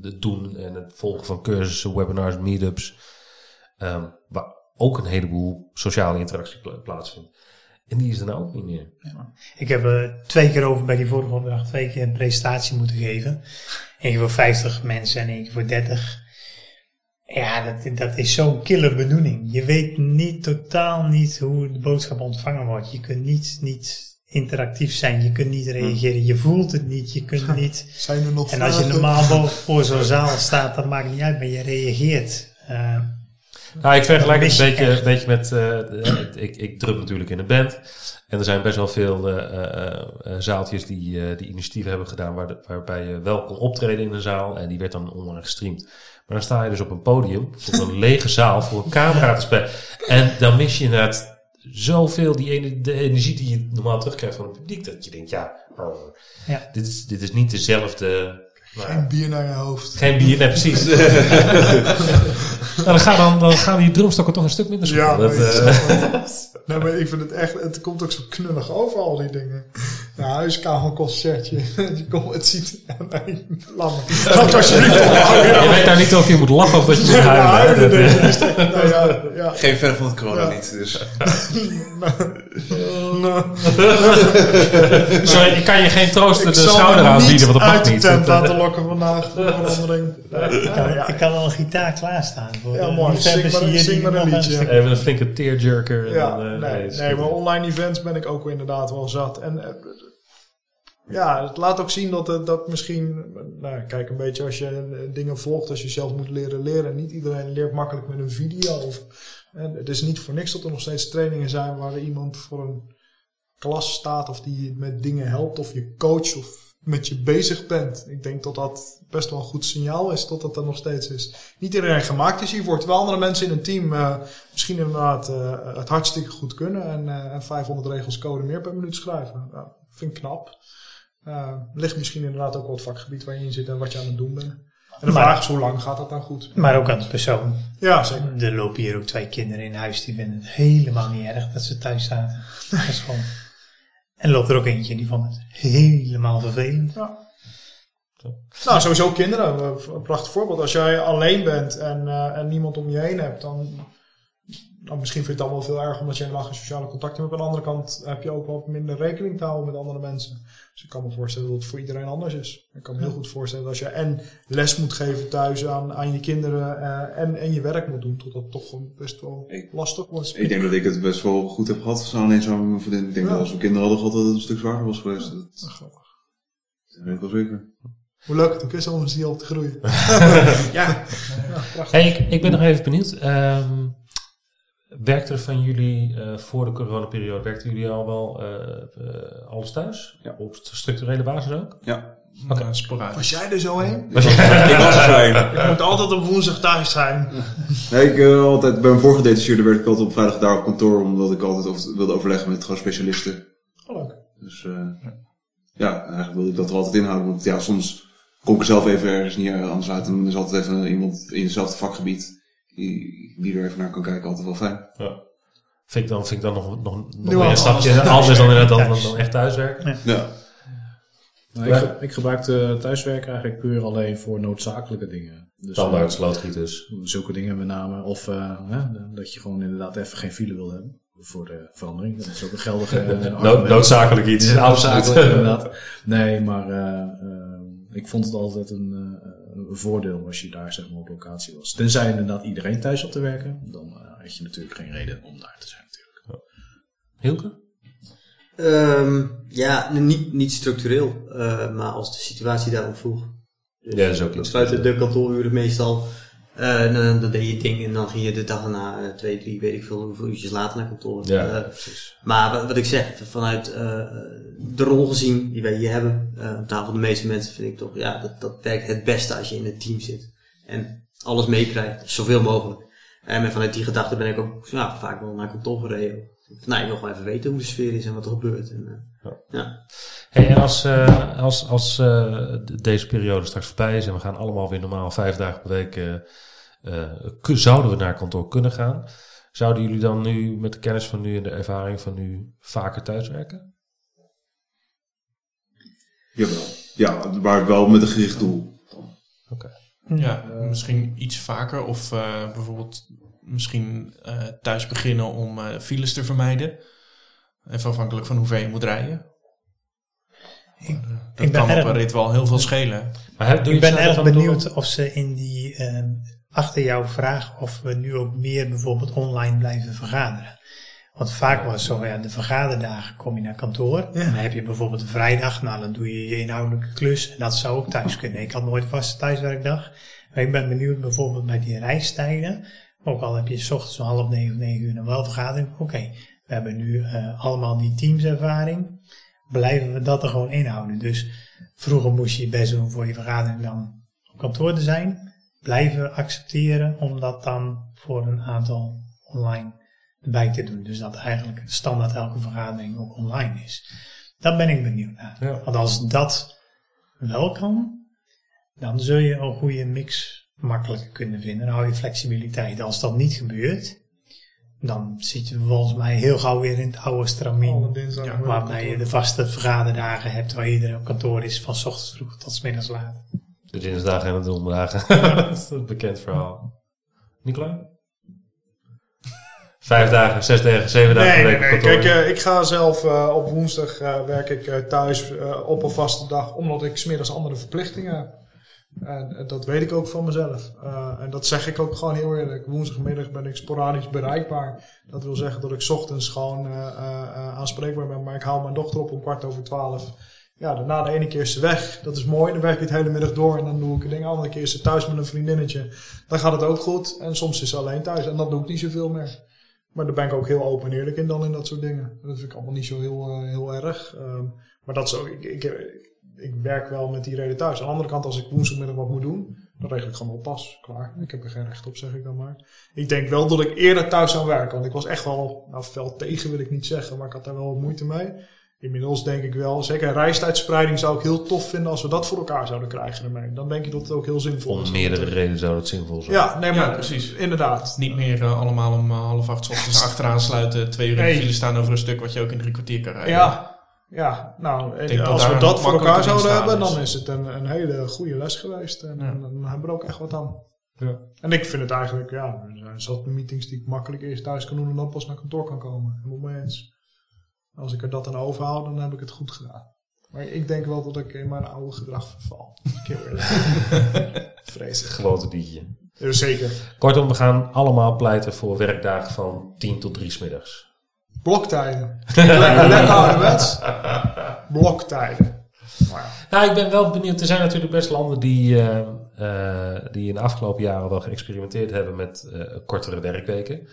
het, doen en het volgen van cursussen, webinars, meetups. ehm, waar ook een heleboel sociale interactie pla- plaatsvindt. En die is er nou ook niet meer. Ik heb er twee keer over bij die vorige opdracht twee keer een presentatie moeten geven. Eén keer voor 50 mensen en één keer voor 30. Ja, dat, dat is zo'n killer bedoeling. Je weet niet, totaal niet hoe de boodschap ontvangen wordt. Je kunt niet, niet interactief zijn. Je kunt niet reageren, je voelt het niet, je kunt niet. Zijn er nog En als je normaal boven voor zo'n zaal staat, dat maakt niet uit, maar je reageert. Eh, Nou, ik vergelijk het een je beetje, een beetje met... eh, eh, ik, ik drum natuurlijk in een band. En er zijn best wel veel eh, eh, eh, zaaltjes die, eh, die initiatieven hebben gedaan... Waar de- waarbij je wel kon optreden in een zaal. En die werd dan online gestreamd. Maar dan sta je dus op een podium, voor een lege zaal, voor een camera te spelen. En dan mis je inderdaad zoveel die ene, de energie die je normaal terugkrijgt van het publiek. Dat je denkt, ja, oh, Ja. Dit, is, dit is niet dezelfde... Geen bier naar je hoofd. geen bier, nee, precies. nou, dan, gaan dan, dan gaan die drumstokken toch een stuk minder Ja, schoon. Dat, eh, nee, maar ik vind het echt, het komt ook zo knullig over al die dingen. Ja, huiskamerconcertje. Je komt, het ziet, nee, laat me. Laat alsjeblieft je weet nou niet of je moet lachen of dat je moet Ja, huilen. nee, nou ja, ja. Geen fan van het corona Ja. niet. Dus. Sorry, ik kan je geen troost de ik schouder aanbieden, want dat uit mag de niet. eh, laten lokken vandaag voor verandering. Ik kan al een gitaar klaarstaan. Voor Ja, mooi. Zing maar- hier zing die maar een liedje. Even een flinke tearjerker. en Ja, dan, eh, nee, nee, maar online events ben ik ook inderdaad wel zat. En eh, ja, het laat ook zien dat, het- dat misschien, nou, kijk een beetje als je eh, dingen volgt, als je zelf moet leren leren. Niet iedereen leert makkelijk met een video. Of, en het is niet voor niks dat er nog steeds trainingen zijn waar iemand voor een klas staat of die je met dingen helpt of je coach of met je bezig bent. Ik denk dat dat best wel een goed signaal is dat dat er nog steeds is. Niet iedereen gemaakt is hiervoor. Terwijl andere mensen in een team eh, misschien inderdaad eh, het hartstikke goed kunnen en, eh, en 500 regels code meer per minuut schrijven. Nou, vind ik knap. Ligt misschien inderdaad ook wel het vakgebied waar je in zit en wat je aan het doen bent. En de Maar- vraag is hoe lang gaat dat nou goed? Maar ook aan de persoon. Ja, zeker. Er lopen hier ook twee kinderen in huis die vinden het helemaal niet erg dat ze thuis zaten. Dat is gewoon. En loopt er ook eentje die vond het helemaal vervelend. Nou, sowieso kinderen. Een prachtig voorbeeld. Als jij alleen bent en, eh, en niemand om je heen hebt, dan, dan misschien vind je het dan wel veel erger omdat je helemaal geen sociale contacten hebt. Aan de andere kant heb je ook wat minder rekening te houden met andere mensen. Dus ik kan me voorstellen dat het voor iedereen anders is. Ik kan me heel goed voorstellen dat als je en les moet geven thuis aan, aan je kinderen eh, en, en je werk moet doen, tot dat toch best wel Ik- lastig wordt. Ik denk dat ik het best wel goed heb gehad. Samen alleen samen met mijn vriendin. Ik denk Ja. dat als we kinderen hadden gehad, dat het een stuk zwaarder was geweest. Dat, dat weet ik wel zeker. Hoe leuk het ook is om die al te groeien. ja. Hey, ik, ik ben nog even benieuwd. Ehm werkte er van jullie eh, voor de coronaperiode, werkten jullie al wel eh, eh, alles thuis? Ja. Op structurele basis ook? Ja. Oké, sporadisch. Was jij er zo heen? ik was er zo een. Ik moet altijd op woensdag thuis zijn. Nee, ik eh, altijd, bij mijn vorige detacheerde werd ik altijd op vrijdag daar op kantoor, omdat ik altijd over- wilde overleggen met gewoon specialisten. Oh, leuk. Dus eh, ja, eigenlijk wilde ik dat er altijd inhouden. Want ja, soms kom ik er zelf even ergens niet anders uit. En dan is altijd even iemand in hetzelfde vakgebied die, die er even naar kan kijken. Altijd wel fijn. Vind ik dan, vind ik dan nog, nog, nog een stapje anders anders dan, inderdaad dan, dan, dan echt thuiswerken? Ja. Nou, ik, ge- ik gebruikte thuiswerken eigenlijk puur alleen voor noodzakelijke dingen. Dus Standaard eh, slootgieters. zulke dingen met name. Of eh, hè, dat je gewoon inderdaad even geen file wil hebben. Voor de verandering. Dat is ook een geldige eh, Nood, noodzakelijk iets. Ja, noodzakelijk inderdaad. Nee, maar ik vond het altijd een, eh, een voordeel als je daar zeg maar op locatie was. Tenzij inderdaad iedereen thuis zat te werken. Dan eh, had je natuurlijk geen reden om daar te zijn natuurlijk. Hilke? Ehm, ja, niet, niet structureel, eh, maar als de situatie daarom vroeg. Dus Ja, dat is ook iets. Buiten de kantooruren meestal. Eh, dan, dan deed je ding en dan ging je de dag erna, eh, twee, drie, weet ik veel, hoeveel uurtjes later naar kantoor. Ja, Eh, precies. maar wat, wat ik zeg, vanuit de rol gezien die wij hier hebben, op tafel de meeste mensen vind ik toch, ja, dat, dat werkt het beste als je in het team zit. En alles meekrijgt, zoveel mogelijk. En vanuit die gedachte ben ik ook ja, vaak wel naar kantoor gereden. Nou, ik wil gewoon even weten hoe de sfeer is en wat er gebeurt. En, ja. Hey, en als, eh, als, als eh, deze periode straks voorbij is en we gaan allemaal weer normaal vijf dagen per week, eh, eh, zouden we naar kantoor kunnen gaan? Zouden jullie dan nu, met de kennis van nu en de ervaring van nu, vaker thuiswerken? Jawel. Ja, maar wel met een gericht doel. Ja, misschien iets vaker. Of eh, bijvoorbeeld misschien eh, thuis beginnen om eh, files te vermijden. Even afhankelijk van hoe ver je moet rijden. Ik, eh, dat ik ben kan op erg- een rit wel heel veel schelen. Maar ik je ben erg door- benieuwd of ze in die, ehm, achter jouw vraag, of we nu ook meer bijvoorbeeld online blijven vergaderen. Want vaak was het zo, ja, de vergaderdagen kom je naar kantoor. En dan heb je bijvoorbeeld een vrijdag, nou dan doe je je inhoudelijke klus. En dat zou ook thuis kunnen. Ik had nooit vaste thuiswerkdag. Maar ik ben benieuwd bijvoorbeeld bij die reistijden. Ook al heb je 's ochtends om half negen of negen uur nog wel vergadering. Oké, we hebben nu eh, allemaal die teamservaring. Blijven we dat er gewoon inhouden. Dus vroeger moest je je best doen voor je vergadering dan op kantoor te zijn. Blijven accepteren om dat dan voor een aantal online erbij te doen. Dus dat eigenlijk standaard elke vergadering ook online is. Daar ben ik benieuwd naar. Ja. Want als dat wel kan, dan zul je een goede mix makkelijker kunnen vinden. Dan hou je flexibiliteit. Als dat niet gebeurt, dan zit je volgens mij heel gauw weer in het oude stramien. dinsdag. Ja, waarbij je de vaste vergaderdagen hebt waar iedereen op kantoor is van 's ochtends vroeg tot 's middags laat. De dinsdagen en de donderdagen. dat is een bekend verhaal. Nicolai? Vijf dagen, zes dagen, zeven dagen Nee, per nee, week nee. op kantoor. Kijk, eh, ik ga zelf eh, op woensdag eh, werk ik eh, thuis op een vaste dag, omdat ik smiddags andere verplichtingen En dat weet ik ook van mezelf. Eh, en dat zeg ik ook gewoon heel eerlijk. Woensdagmiddag ben ik sporadisch bereikbaar. Dat wil zeggen dat ik ochtends gewoon eh, eh, aanspreekbaar ben. Maar ik haal mijn dochter op om kwart over twaalf. Ja, daarna de ene keer is ze weg. Dat is mooi. Dan werk ik het hele middag door en dan doe ik het ding. De andere keer is ze thuis met een vriendinnetje. Dan gaat het ook goed. En soms is ze alleen thuis en dan doe ik niet zoveel meer. Maar daar ben ik ook heel open en eerlijk in dan in dat soort dingen. Dat vind ik allemaal niet zo heel, heel erg. Ehm, maar dat is ook, ik, ik, ik werk wel met die reden thuis. Aan de andere kant, als ik woensdagmiddag wat moet doen, dan regel ik gewoon wel pas. Klaar. Ik heb er geen recht op, zeg ik dan maar. Ik denk wel dat ik eerder thuis zou werken. Want ik was echt wel, nou fel tegen wil ik niet zeggen, maar ik had daar wel wat moeite mee. Inmiddels denk ik wel, zeker reistijdspreiding zou ik heel tof vinden als we dat voor elkaar zouden krijgen ermee. Dan denk ik dat het ook heel zinvol is. Om meerdere redenen zou dat zinvol zijn. Ja, nee, maar Ja, precies. Inderdaad. Niet meer eh, allemaal om eh, half acht 's ochtends achteraan sluiten. Twee uur in de file staan over een stuk wat je ook in drie kwartier kan rijden. Ja, ja. nou, en dat als we dat voor elkaar zouden hebben, is. dan is het een, een hele goede les geweest. En, Ja. en dan hebben we er ook echt wat aan. Ja. En ik vind het eigenlijk, ja, er zijn zat meetings die ik makkelijk eerst thuis kan doen en dan pas naar kantoor kan komen. Helemaal mee eens. Als ik er dat aan overhoud, dan heb ik het goed gedaan. Maar ik denk wel dat ik in mijn oude gedrag verval. Ik heel eerlijk. Vreselijk. Gewoonte diertje. Ja, zeker. Kortom, we gaan allemaal pleiten voor werkdagen van 10 tot 3 smiddags. Bloktijden. lekker, lekker ouderwets. Bloktijden. Nou, ik ben wel benieuwd. Er zijn natuurlijk best landen die, eh, eh, die in de afgelopen jaren wel geëxperimenteerd hebben met eh, kortere werkweken.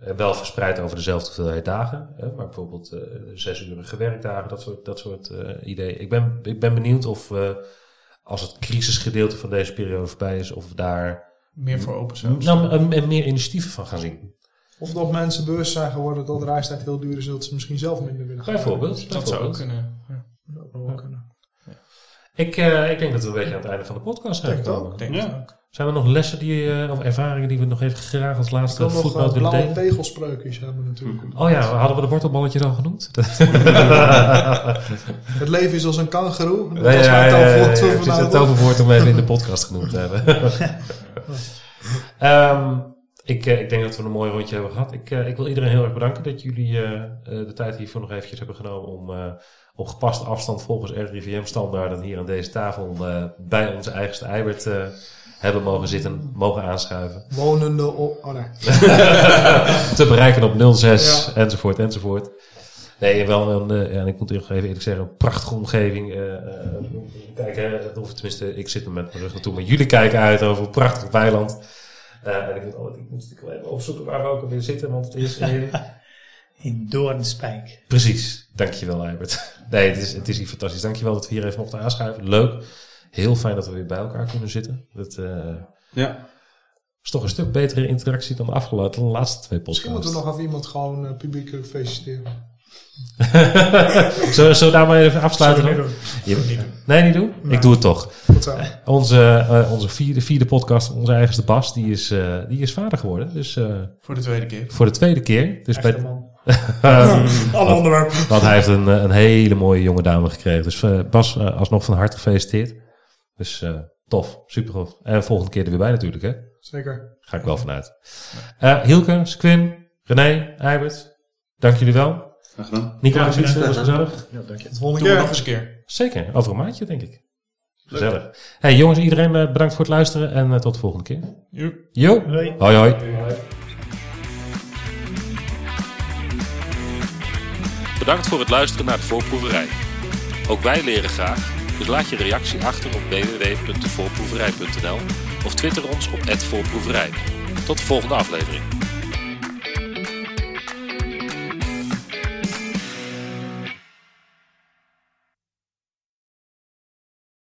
En wel verspreid over dezelfde hoeveelheid dagen. Hè, maar bijvoorbeeld eh zes uurige werkdagen, dat soort, dat soort eh, ideeën. Ik ben, ik ben benieuwd of we, als het crisisgedeelte van deze periode voorbij is, of we daar Meer voor open zijn. nou, een meer initiatieven van gaan zien. Of dat mensen bewust zijn geworden dat de reistijd heel duur is, dat ze misschien zelf minder willen gaan. Bijvoorbeeld. Dat zou ook kunnen. Ja. Dat zou wel kunnen. Ik, eh, ik denk dat we een beetje aan het einde van de podcast zijn gekomen. Ik denk Ja. ook. Zijn er nog lessen die, eh, of ervaringen die we nog even graag als laatste voetnoot uh, willen blauwe delen? tegelspreukjes hebben natuurlijk. Oh ja, hadden we de wortelballetjes al genoemd? Het leven is als een kangeroe. Dat Nee, was ja, mijn het toverwoord om even in de podcast genoemd te hebben. Ehm, ik, eh, ik denk dat we een mooi rondje hebben gehad. Ik, eh, ik wil iedereen heel erg bedanken dat jullie eh, de tijd hiervoor nog eventjes hebben genomen om op gepaste afstand volgens RIVM-standaarden hier aan deze tafel bij onze eigenste Eibert hebben mogen zitten, mogen aanschuiven. Wonende op... Oh nee. te bereiken op 06 Ja. enzovoort enzovoort. Nee, wel een, ja, en ik moet even eerlijk zeggen, een prachtige omgeving. kijk, hè, of tenminste, ik zit er met mijn rug naartoe, maar jullie kijken uit over een prachtig weiland. Eh, en ik moet, altijd, ik moet stiekem even opzoeken waar we ook alweer zitten, want het is in... In Doornspijk. Precies, dankjewel Albert. Nee, het is, het is hier fantastisch. Dankjewel dat we hier even mochten aanschuiven. Leuk. Heel fijn dat we weer bij elkaar kunnen zitten. Dat eh, Ja. is toch een stuk betere interactie dan de afgelopen de laatste twee Misschien podcasts. moeten we nog even iemand gewoon uh, publiekelijk feliciteren. Zullen zullen we daar maar even afsluiten we niet Je- Nee, niet doen? Nee. Ik doe het toch. Goed zo. Onze, eh, onze vierde, vierde podcast, onze eigenste Bas, die is, eh, die is vader geworden. Dus eh, Voor de tweede keer. voor de tweede keer. Dus bij, Echte man. Ehm, Ander onderwerp. want hij heeft een, een hele mooie jonge dame gekregen. Dus Bas, alsnog van harte gefeliciteerd. Dus tof, super tof. En volgende keer er weer bij natuurlijk, hè? Zeker. Ga ik wel vanuit. Hielke, Squim, René, Eibert, dank jullie wel. Graag gedaan. Was gedaan. gezellig. Ja, dank je. Tot de volgende Doen we keer. nog eens een keer. Zeker, over een maandje denk ik. Gezellig. Hey jongens, iedereen eh, bedankt voor het luisteren en eh, tot de volgende keer. Joep. Jo, Hoi. hoi hoi. Bedankt voor het luisteren naar de voorproeverij. Ook wij leren graag, dus laat je reactie achter op www.devoorproeverij.nl of twitter ons op @voorproeverij. Tot de volgende aflevering.